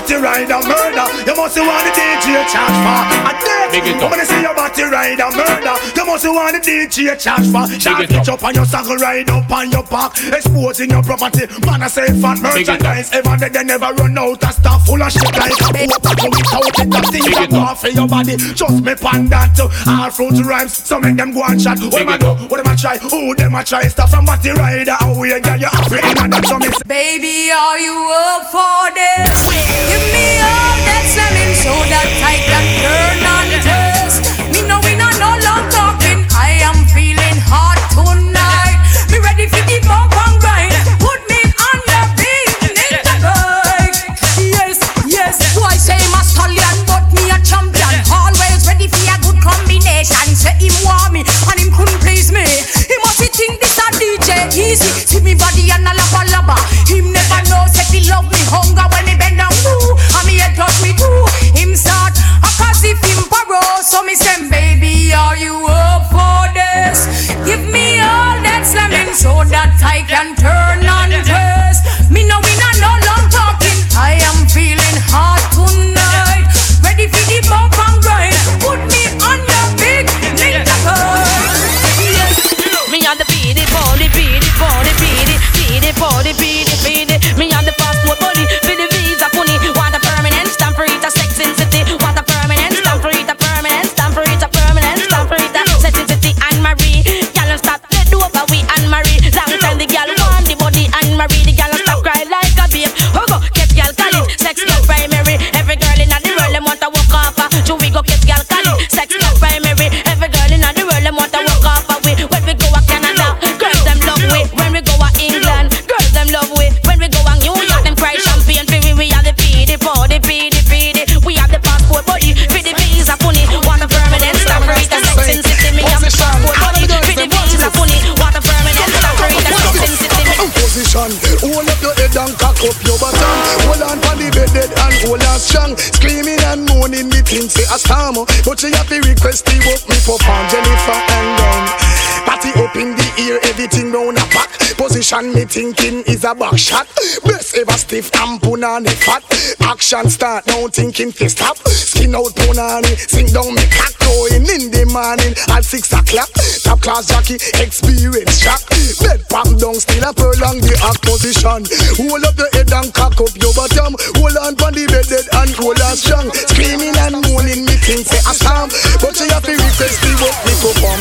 Body ride a murder? You must want the DJ charge for a death. Big it up. When you see your body ride a murder, you must want the DJ charge for. Charge it pitch up on your saddle, ride up on your back, exposing your property. Man, I say fat Big it up. merchandise. Ever they, they never run out of stuff full of shit like a poor bottle without it. That thing Big that it up. go for your body. Trust me, pan that. All fruit rhymes, so make them go and chat. What Big them a it do? up. What them I try? Who them a try? Stuff from body rider. How we get you afraid? And that's so me. Baby, are you up for this? Give me all that slamming so that I can turn on test. Me know we not no long talking. I am feeling hot tonight. Me ready for the bump and grind. Put me on the beat, ninja bike. Yes, yes. Why say my but me a champion. Always ready for a good combination. Say him want me and him couldn't please me. He must he think this a DJ easy. See me body and a lava lava. So me say, baby, are you up for this? Give me all that slamming so that I can turn on this. Me no Anne Marie, the don't stop cry like a babe. Oh go, get girl calling, sex girl primary. Every girl in the world them want to walk off. So we go get girl calling, sex girl primary. Every girl in the world them want to walk off. we when we go a Canada, girls them love we. When we go a England, girls them love we. When we go a New York, your head and cock up your bottom. Hold on for the bed dead and hold on strong. Screaming and moaning, me think say a storm. But she have to request the work me perform Jennifer and Don. Party up in the ear, everything round. Position me thinking is a back shot. Best ever stiff and punani fat. Action start now thinking fi stop. Skin out punani, sing down me cock going in the morning at six o'clock. Top class jockey, experience shock. Bed pop down, still a prolong the act position. Hold up the head and cock up your bottom. Hold on pon the bed head and hold on strong. Screaming and moaning, me think say a storm, but you have to request the work me perform.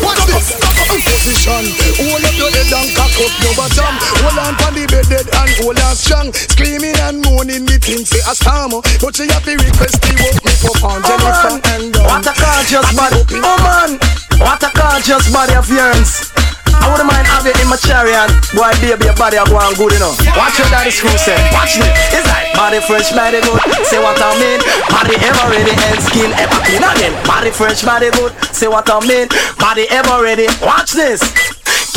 Watch this, position. Hold up your head and cock up your bottom. Hold on pon the bed head and hold on strong. Screaming and moaning, me think say a storm, but you have to request the work me perform. Oh, Jennifer and uh, What a conscious body, oh man. What a conscious body of yours. I wouldn't mind having it in my chariot. Boy, baby, your body are going good enough. Watch your daddy screw say. Watch me. It's like body fresh, body good. Say what I mean. Body ever ready and skin ever clean again. Body fresh, body good. Say what I mean. Body ever ready. Watch this.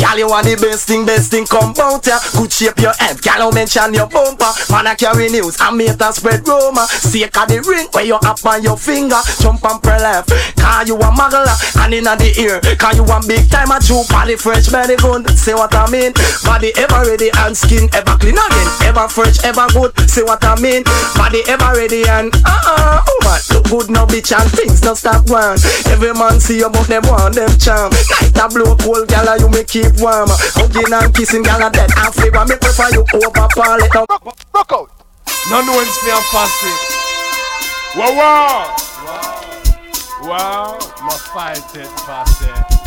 Gal, you want the best thing, best thing come out ya. Good shape your head, gal, mention your bumper. Man, I carry news, I make that spread rumor. Stake of the ring, where you up on your finger. Jump and pre left, call you a muggler. And in the ear, call you one big time a true body fresh, very good. Say what I mean. Body ever ready and skin ever clean again. Ever fresh, ever good. Say what I mean. Body ever ready and uh-uh. Oh man, look good no bitch and things no stop one. Every man see you but them want them charm. Night a blow cold, gal, you me keep warm. Hugging and kissing, gal, a dead and flavor. Me prefer you over Paulette. Now, rock out. No one's me and fasting. Wow, wow. Wow. My fight it, fasting.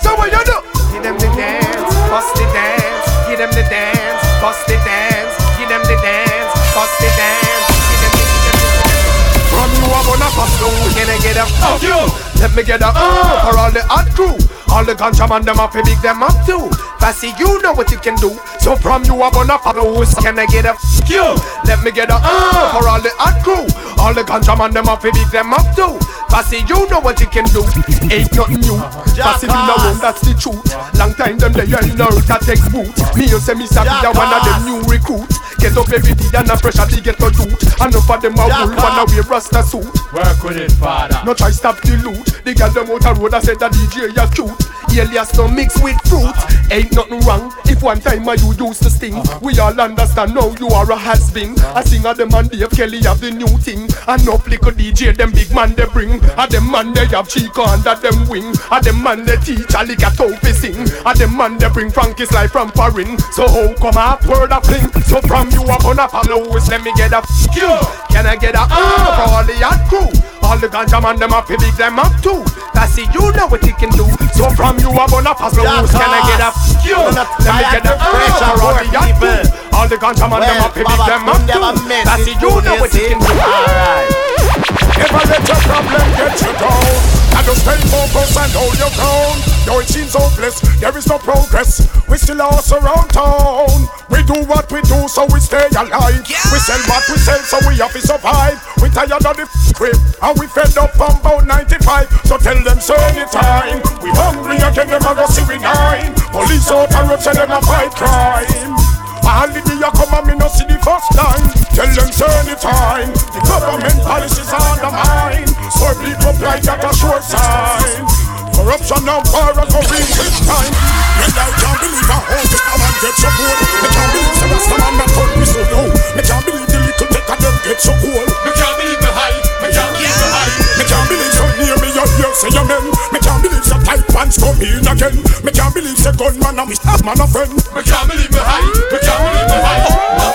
So what you do? Give them the dance, bust the dance. Give them the dance, bust the dance. Give them the dance, bust the dance. Give them the, give them the From you I'm gonna pass through, can I get a fuck you? Let me get a uh for all the hot crew. All the ganja man them up, big them up too. Passy, you know what you can do. So from you I'm gonna follow. Can I get a fuck you? Let me get a uh for all the hot crew. All the ganja man them up, big them up too. Passy, you know what you can do. Ain't nothing new. Passy, been around, that's the truth. Long time them they ain't learned that take boot. Me you say me sabi that one of them new recruits. Get up every day and a pressure to get to loot. Enough of them a wool, one a wear rasta suit. Work with it, father. No try stop the loot. The girl them out a road I said the DJ ya cute. Alias no mix with fruit. Ain't nothing wrong if one time I you used to sting. We all understand now you are a has been. I sing a them and Dave Kelly have the new thing. And no little DJ them big man they bring. A them man they have Chico under them wing. A them man they teach a lick a topi sing. A them man they bring Frankie's life from foreign. So how come a word a fling? So from you up on a follow let me get a f- you. Can I get a uh for all the hot crew? All the ganja man them up, big them up too. Passy, you know what you can do. So from you up on a pass the rules, can I get a f- you? Let me get a pressure for all the crew. All the ganja man them up, big them up too. Passy, you know what you can do. Alright. Never let your problem get you down. And just stay focused and hold your ground. Though it seems hopeless, there is no progress. We still are around town. We do what we do, so we stay alive. We sell what we sell, so we have to survive. We tired of the crib, and we fed up from about 95. So tell them, so anytime. We hungry again, them a go see we nine. Police out and road, say them a fight crime. Holiday a come and me no see the first time Tell them say anytime The government policies are the mine. So people blind at a short sign. Corruption and war a go this time And I can't believe how all the man get so cool. Me can't believe the rest of man not turn me so low. Me can't believe the little take of them get so cool. Me can't believe the high. Me can't believe the high. Me can't believe so near me you hear say amen tight pants come in again. Me can't believe say gunman a me stop man a friend. Me can't believe me high. Me can't believe me high.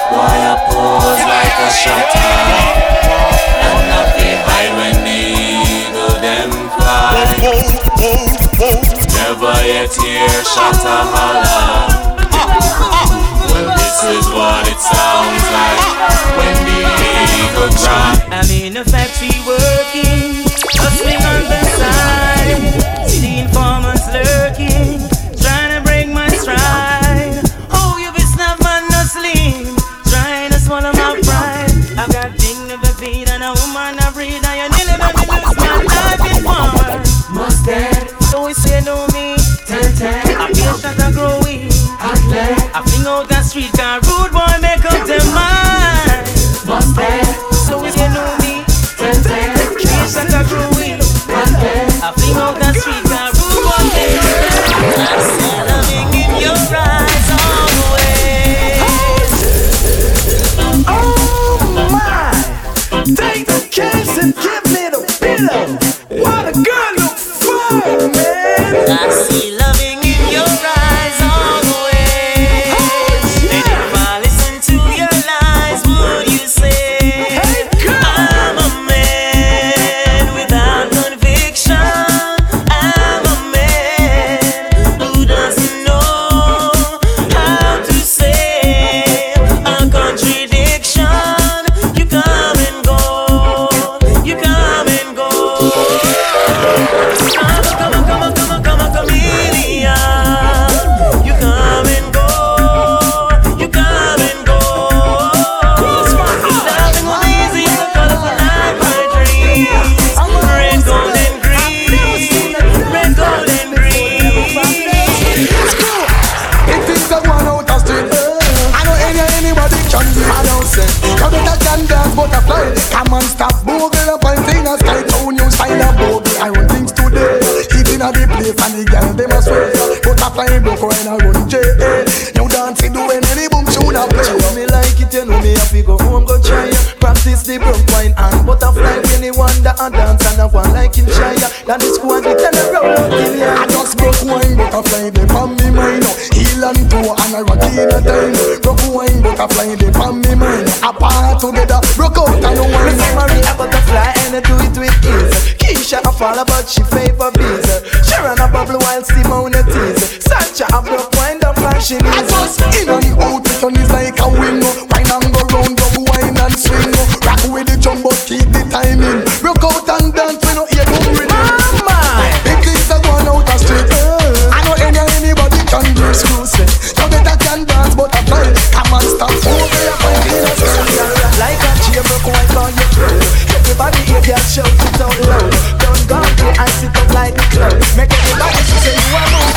Boy, I pose like a shutter And not the high when eagle them fly Never yet hear shutter holler Well, this is what it sounds like When the eagle cry I'm in a factory working, hustling on the we say no me. Ten ten, I feel that I grow weak. I fling out the street, car rude boy make up their mind. Must dead, so we say no me. Ten ten, feel that I grow weak. I fling out the street, car rude boy make up have inna the place and the girl dem a swear. But after him broke when I run J. Now dancing doing any boom tune a play. You me like it, you know me happy go home go try. Practice the broke wine and butterfly. When wonder a dance and a one like him shy. That the squad they turn around out in here. I just broke wine butterfly dem on me mind. Heel and toe and I rock in a time. Broke wine butterfly dem on me mind. Apart together broke out and no one. Me say Maria butterfly and I do it with follow, but she favor bees. She run a bubble while Simone tease. Such a abrupt wind up like she needs. In and out, the sun is like a window. Wine and go round, double wine and swing. Rock with the jumbo, keep the timing. Rock out and dance when you hear no rhythm. Mama, the kids are going out a street. Eh? I know any anybody can do screws. You better can dance, but I fly. Come and stop over your mind a Like a jailbrook, why can't you through? Everybody here, just shout it out loud. I sit up like a church. Make everybody say you are moving.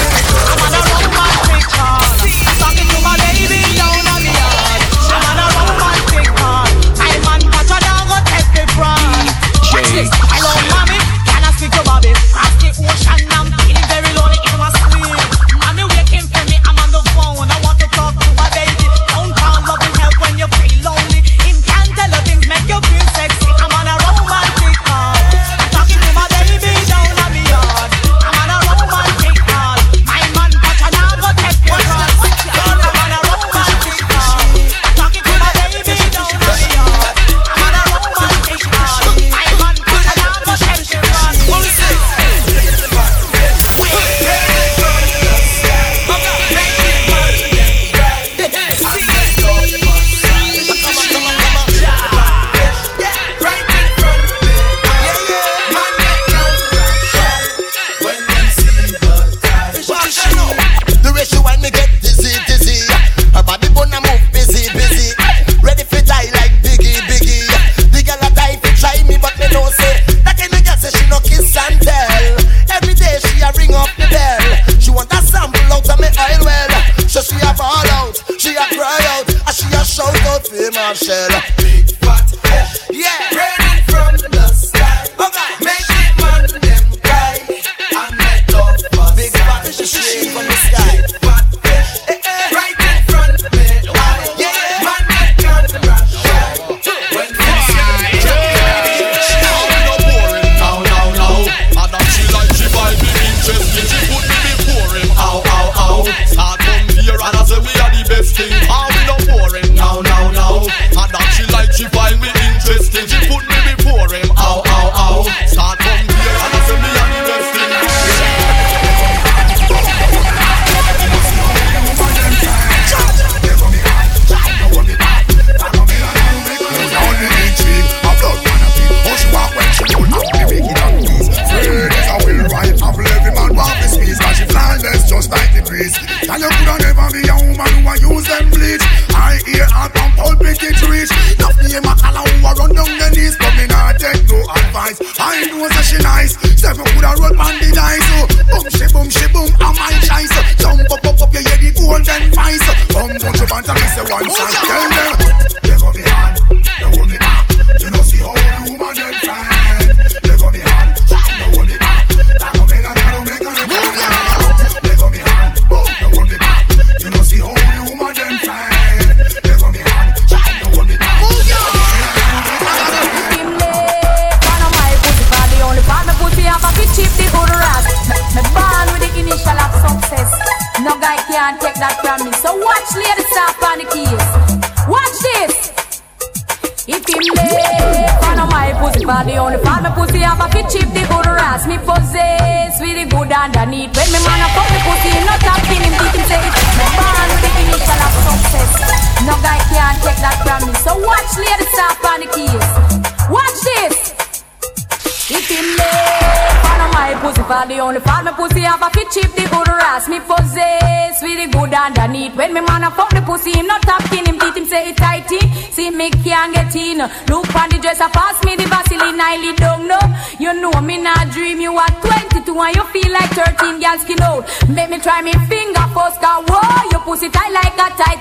Look on the dresser, pass me the Vaseline, I lead down no. You know me not dream, you are 22 and you feel like 13 girls skin out. Make me try me finger first, cause whoa, your pussy tight like a tight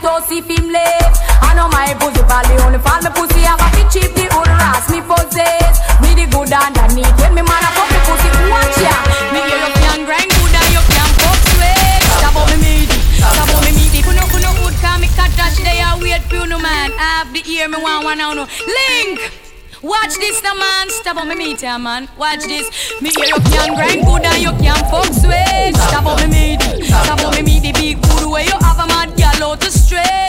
stop on me meat yeah, man. Watch this. Me hear you can grind good and you can fuck sweat. Stop on me meat, stop on me meat. The big good way you have a mad gal out to straight.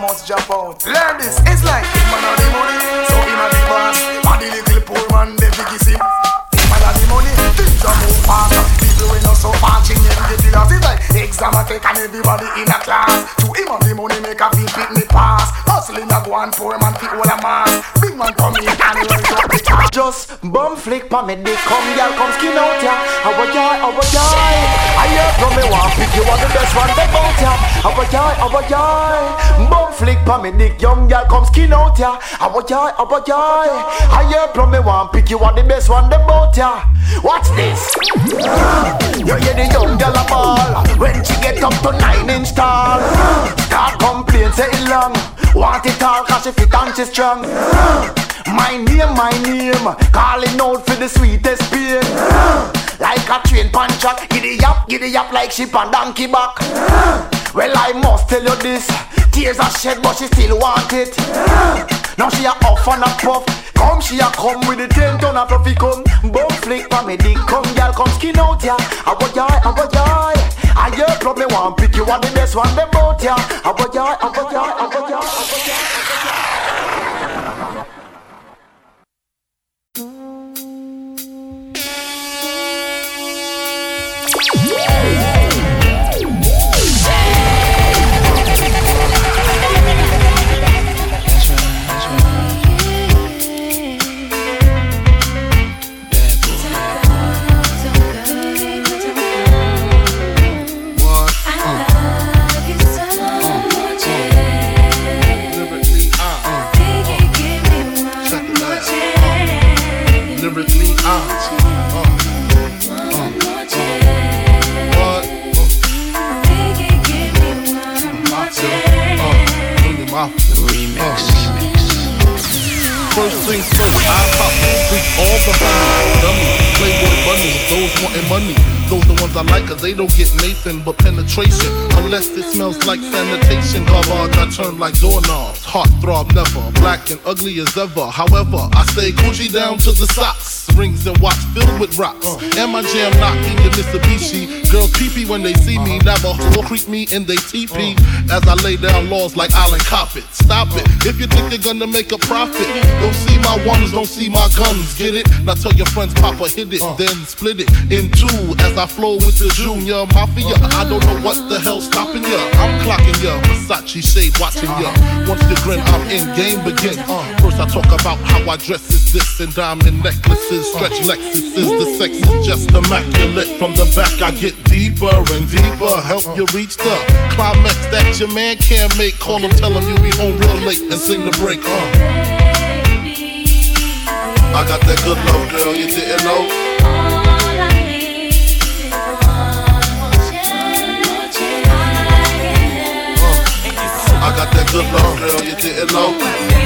Must jump out. Learn this, it's like Big man have the money, so him a the boss. Body little poor man, let me kiss him. Big man have the money, things a move faster. People we know so marching in the pillars. It's like exam a take and everybody in a class. To him have the money, make a feel pick me pass. Hustling a go and poor man fit all a mass. Big man come in and rise up the car. Just bum flick pa me dick Come girl come skin out ya How a joy, how a joy I hear from me want pick you are the best one that bout ya How a joy, how a joy Bum flick pa me dick Young girl come skin out ya. How a joy, how a joy I hear from me want pick you are the best one that bout ya. Watch this. You hear the young girl a ball When she get up to nine inch tall. Start complain say it long. Want it all cause she fit and she strong. My name, my name, calling out for the sweetest pain. Like a train punch track, giddy up, giddy up like sheep on donkey back. Well, I must tell you this, tears are shed, but she still want it. Now she a off and a puff, come she a come with the ten ton of fluffy come. Bum flick for me dick, come girl, come skin out ya. I want joy, I want joy. I hear club me want pick you are the best one them bout ya. I want joy, I want joy, I want joy, First things first, I pop freak all the dummy, playboy bunnies, those wanting money. Those the ones I like cause they don't get Nathan but penetration. Unless it smells like sanitation. Garbage I turn like doorknobs. Heart throb never. Black and ugly as ever. However, I stay Gucci down to the socks. Rings and watch filled with rocks. And my jam knocking your Mitsubishi. Girls peepee when they see me. Will creep me in they teepee. As I lay down laws like Island Coppet. Stop it. If you think you're gonna make a profit, don't see my ones, don't see my guns. Get it? Now tell your friends, Papa hit it, then split it in two as I flow with the junior mafia. I don't know what the hell's stopping ya. I'm clocking ya, Versace shade watching ya. Once you grin, I'm in game begin. First I talk about how I dress is this and diamond necklaces, stretch Lexuses. The sex is just immaculate. From the back I get deeper and deeper. Help you reach the climax that your man can't make. Call him, tell him you be home real late and sing the break. Uh. I got that good love, girl, you didn't know. Uh, I got that good love, girl, you didn't know.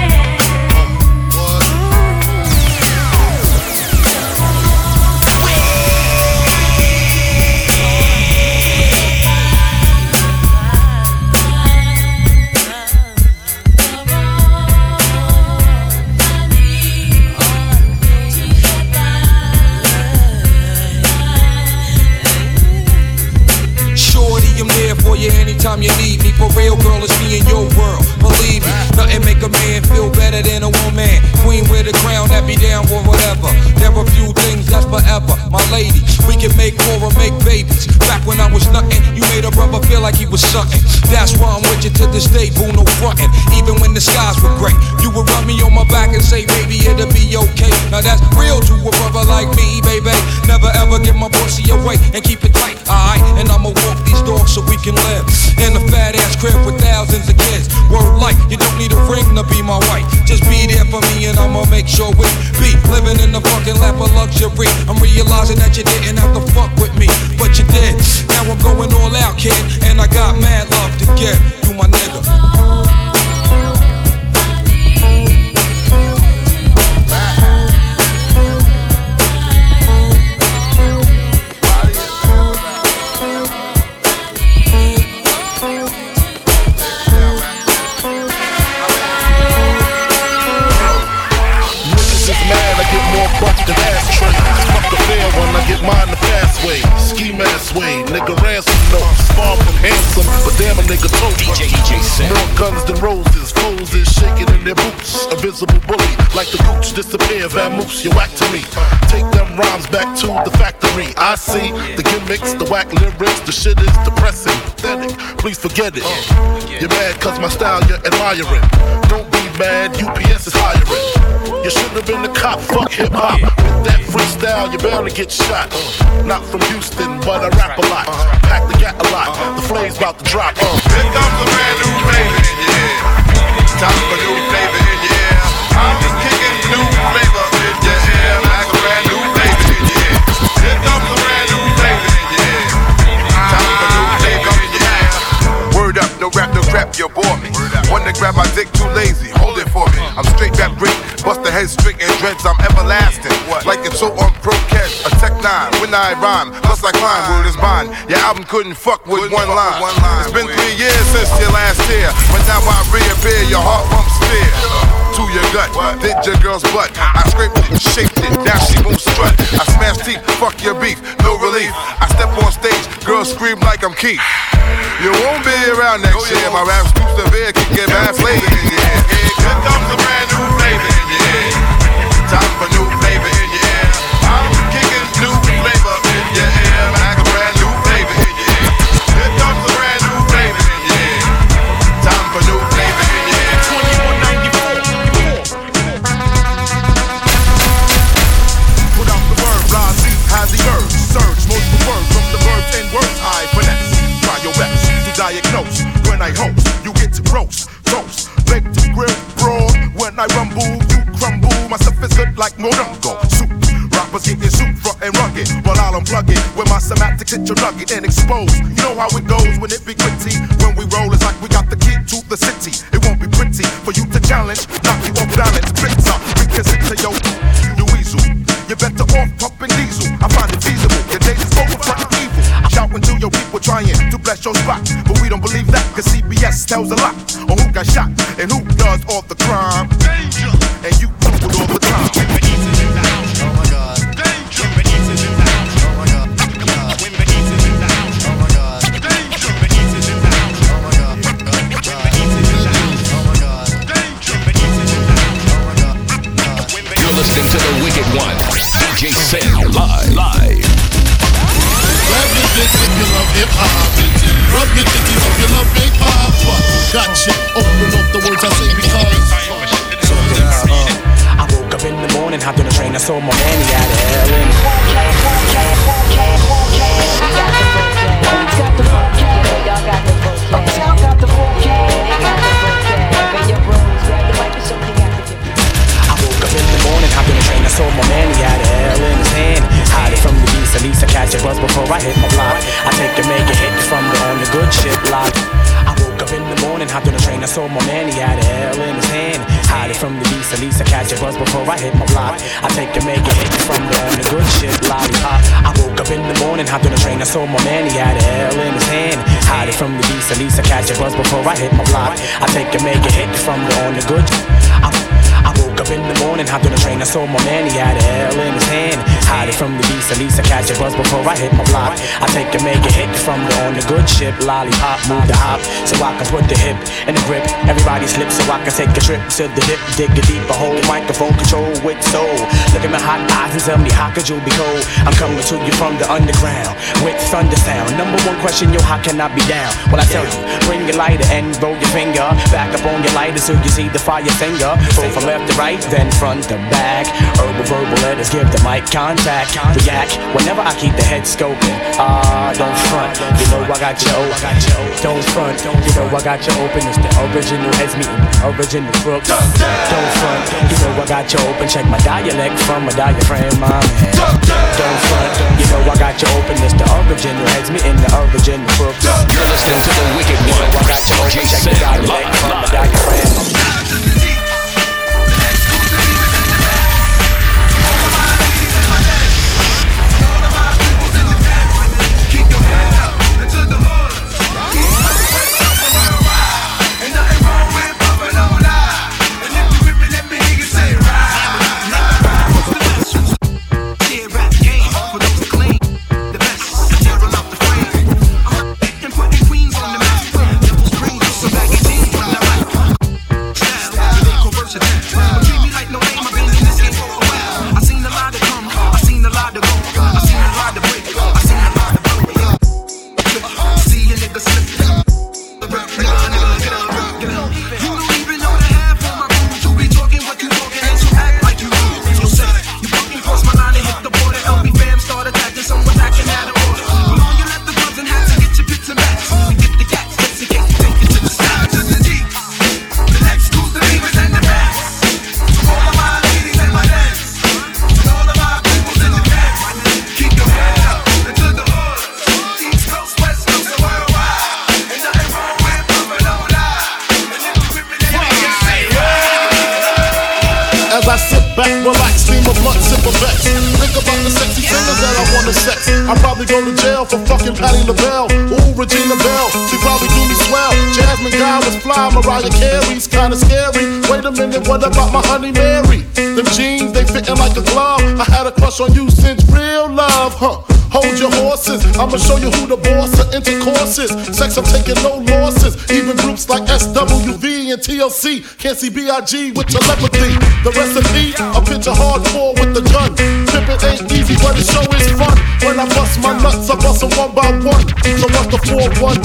In your world. Believe me, nothing make a man feel better than a woman. Queen with a crown that be down for whatever. There are few things that's forever. My lady, we can make more or make babies. Back when I was nothing, you made a brother feel like he was sucking. That's why I'm with you to this day, boo, no frontin'. Even when the skies were gray, you would rub me on my back and say, baby, it'll be okay. Now that's real to a brother like me, baby. Never ever give my pussy away and keep it tight, alright? And I'ma walk these dogs so we can live in a fat ass crib with thousands of kids. Word like, you don't need a ring to be my wife. Just be there for me and I'ma make sure we be living in the fucking lap of luxury. I'm realizing that you didn't have to fuck with me, but you did. Now I'm going all out, kid, and I got mad love to give. You my nigga. Way, nigga ransom notes. Far from handsome, but damn a nigga tote. DJ, More guns than roses, foes is shaking in their boots. A visible bully, like the gooch disappear, vamoose, you whack to me. Take them rhymes back to the factory. I see the gimmicks, the whack lyrics, the shit is depressing, pathetic. Please forget it. You're mad cause my style you're admiring. Don't be mad, UPS is hiring. You should have been a cop, fuck hip hop. With that freestyle, you barely get shot. Not from Houston, but I rap a lot. Pack the gat a lot. The flame's about to drop. Uh. Here comes a brand new flavor, yeah. Time for new flavor, no you bore me. One to grab my dick, too lazy, hold it for me. I'm straight back great, bust the head straight and dreads, I'm everlasting. Like it's so on pro catch, a tech nine, when I rhyme, plus I climb, word is mine. Your album couldn't fuck with one line. It's been three years since your last year, but now I reappear, your heart pumps fear. To your gut, did your girl's butt. I scraped it, shaped it, now she won't strut. I smash teeth, fuck your beef, no relief. I step on stage, scream like I'm Keith. You won't be around next oh, year, my rap scoops severe, can get bad flavor, yeah. Here comes a brand new flavor, yeah. Time for new flavor, like Morongo. Soup. Rappers getting soup front and rugged. While I'll unplug it. When my semantics hit your nugget and expose. You know how it goes when it be gritty. When we roll, it's like we got the key to the city. It won't be pretty for you to challenge. Knock you off Diamond Victor, reconsider yo, the weasel. You're better off pumping diesel. I find it feasible. Your days is over front evil. Shouting to your people trying to bless your spot. But we don't believe that, cause CBS tells a lot I make a hit from the on the good. I, I woke up in the morning, hopped on the train, I saw my man, he had a L in his hand. Hide it from the beast, at least I catch a buzz before I hit my block. I take and make a hit from the on the good ship, lollipop, move the hop, so I can put the hip in the grip. Everybody slips so I can take a trip to the hip, dig a deeper hole, microphone control with soul. Look at my hot eyes and tell me how could you be cold? I'm coming to you from the underground with thunder sound. Number one question, yo, how can I be down? Well, I tell you, bring your lighter and roll your finger back up on your lighter so you see the fire finger. Roll from left to right, then front to back. Herbal verbal letters give the mic contact. React whenever I keep the head scoping. Ah, don't front. You know I got you. Don't front. You know I got you open. It's the original heads meeting. Original crooks. Don't front. You know I got you open. Check my dialect from a diaphragm, my man. Don't front. You know I got you open. It's the original heads meeting. The original crooks. You're listening to the Wicked One, DJ Sam Sex, I'm taking no losses. Even groups like SWV and TLC can't see BIG with telepathy. The recipe, a pinch of hardcore with the gun. Tipping ain't easy, but the show is fun. When I bust my nuts, I bust them one by one. So what's the 4 1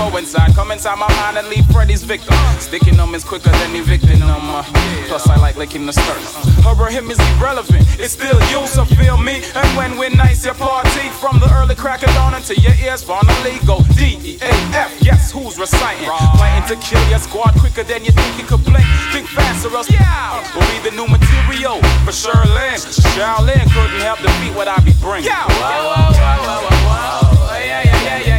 ammo inside. Come inside my mind and leave Freddy's victim. Sticking them is quicker than evicting them. Uh, plus, I like licking the skirt. Her him is irrelevant. It's still you, so feel me. And when we're nice, your party from the early crack of dawn until your ears finally go D E A F. Yes, who's reciting? Planning to kill your squad quicker than you think you could blink. Think fast or else yeah. we'll be the new material for Sherlin. Shaolin couldn't help defeat what I be bringing. Yeah. Whoa, whoa, whoa, whoa, whoa. Oh, yeah, yeah, yeah, yeah.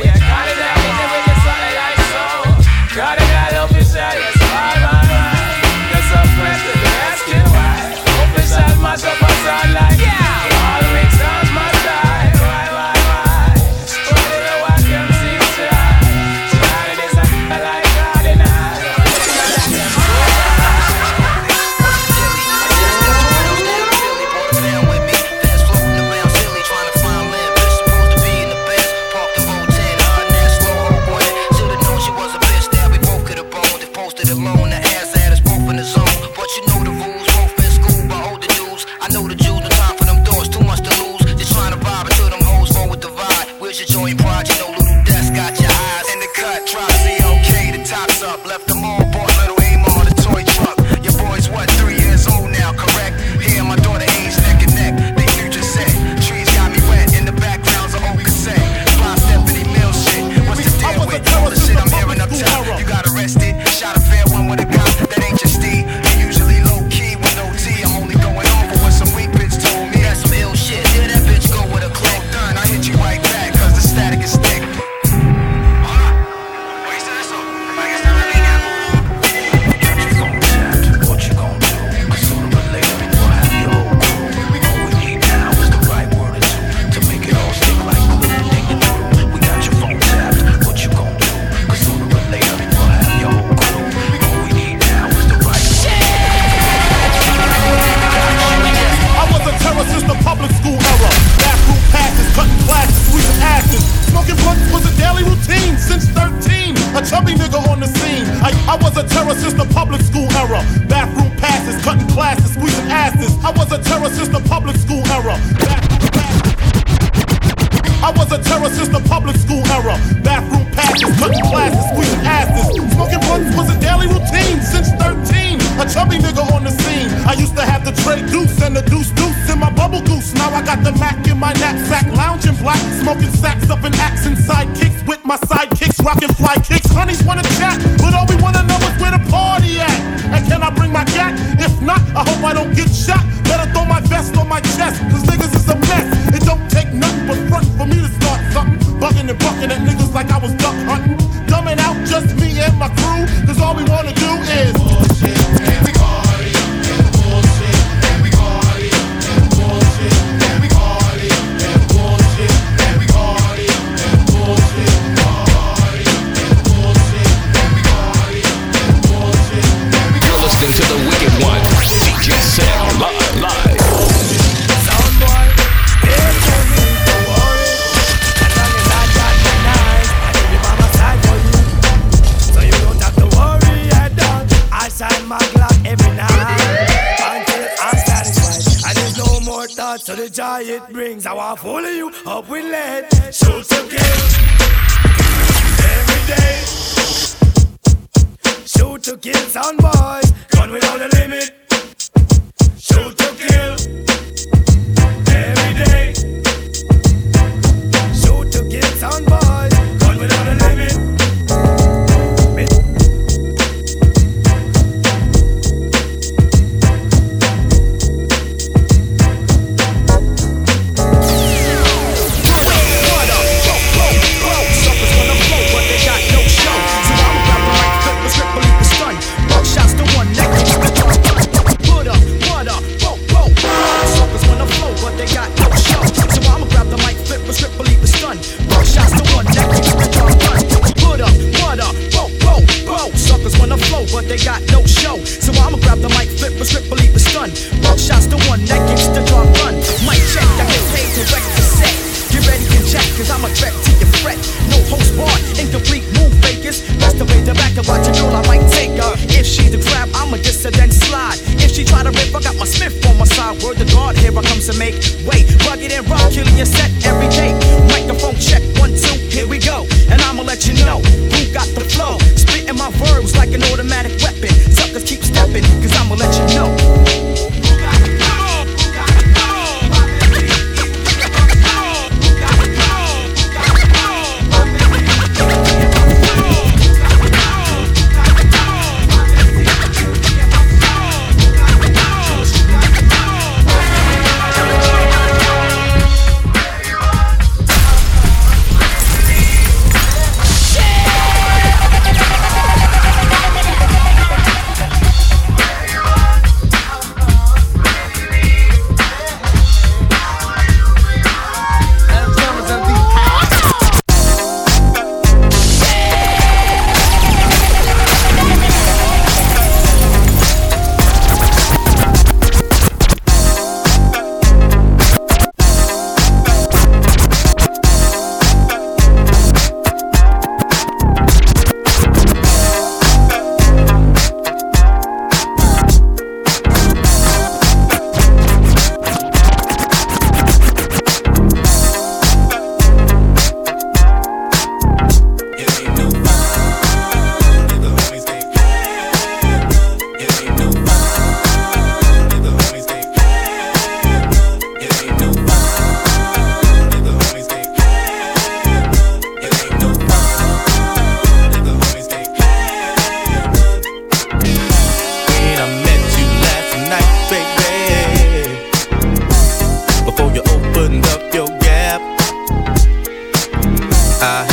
things I want follow you up with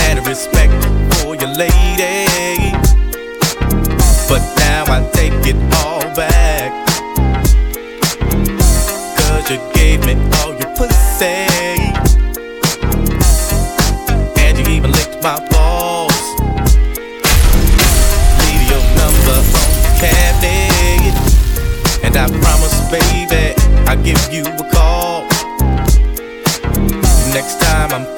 had respect for your lady. But now I take it all back. Cause you gave me all your pussy. And you even licked my balls. Leave your number on the cabinet. And I promise, baby, I'll give you a call. Next time I'm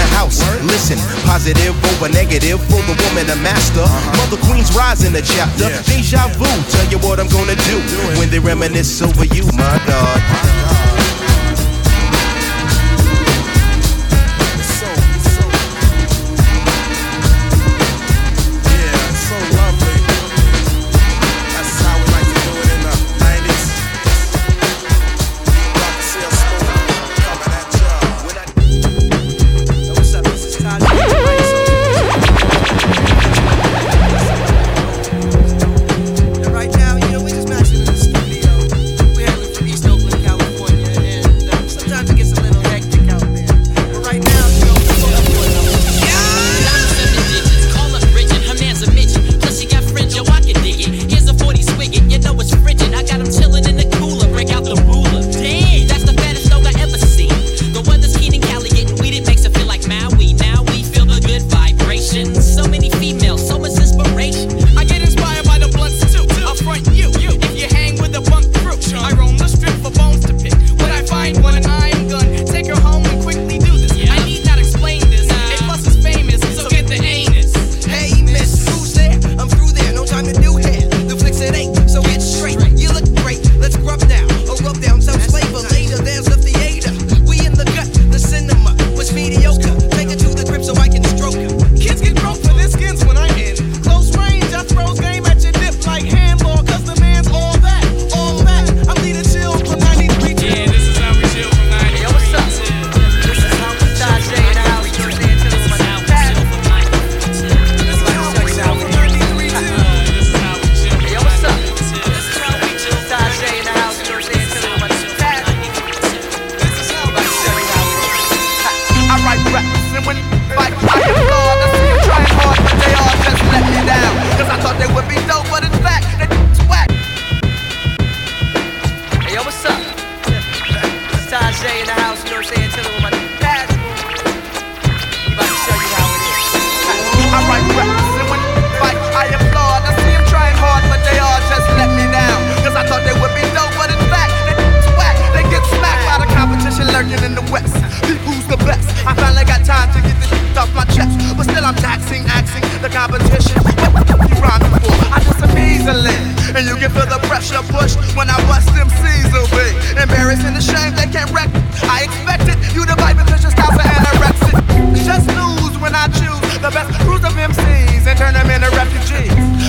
the house. Listen, positive over negative for the woman, a master. Mother Queen's rise in the chapter. Deja vu, tell you what I'm gonna do when they reminisce over you, my God.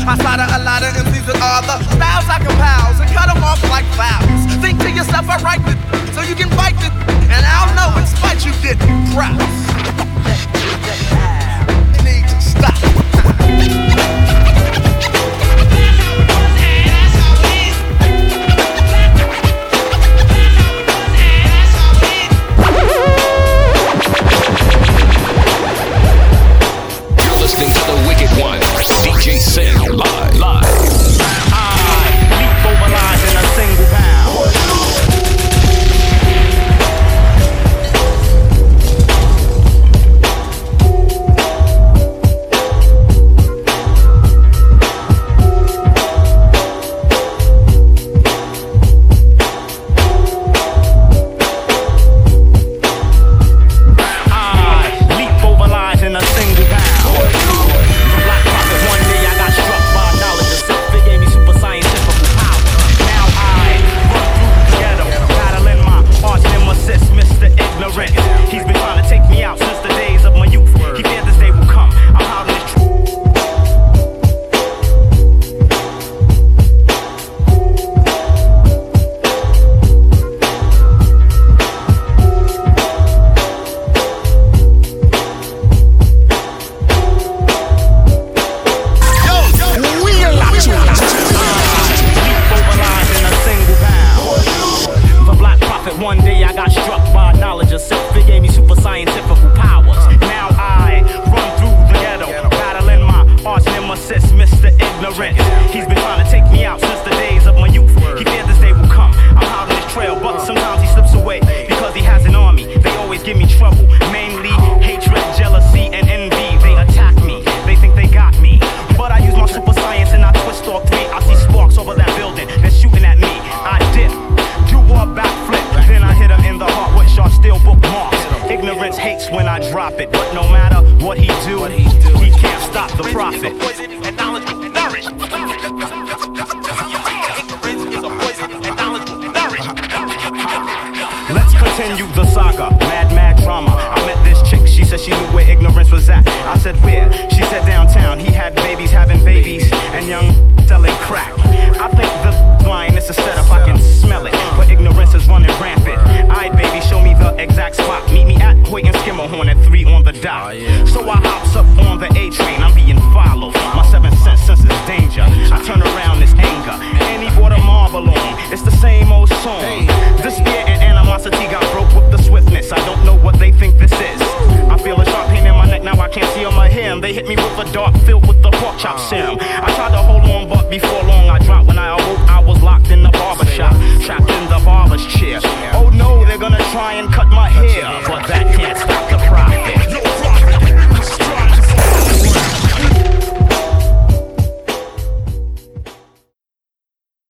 I slaughter a lot of MCs with all the styles I compile and cut them off like fouls. Think to yourself, I write it so you can fight it, and I'll know in spite you didn't. Props.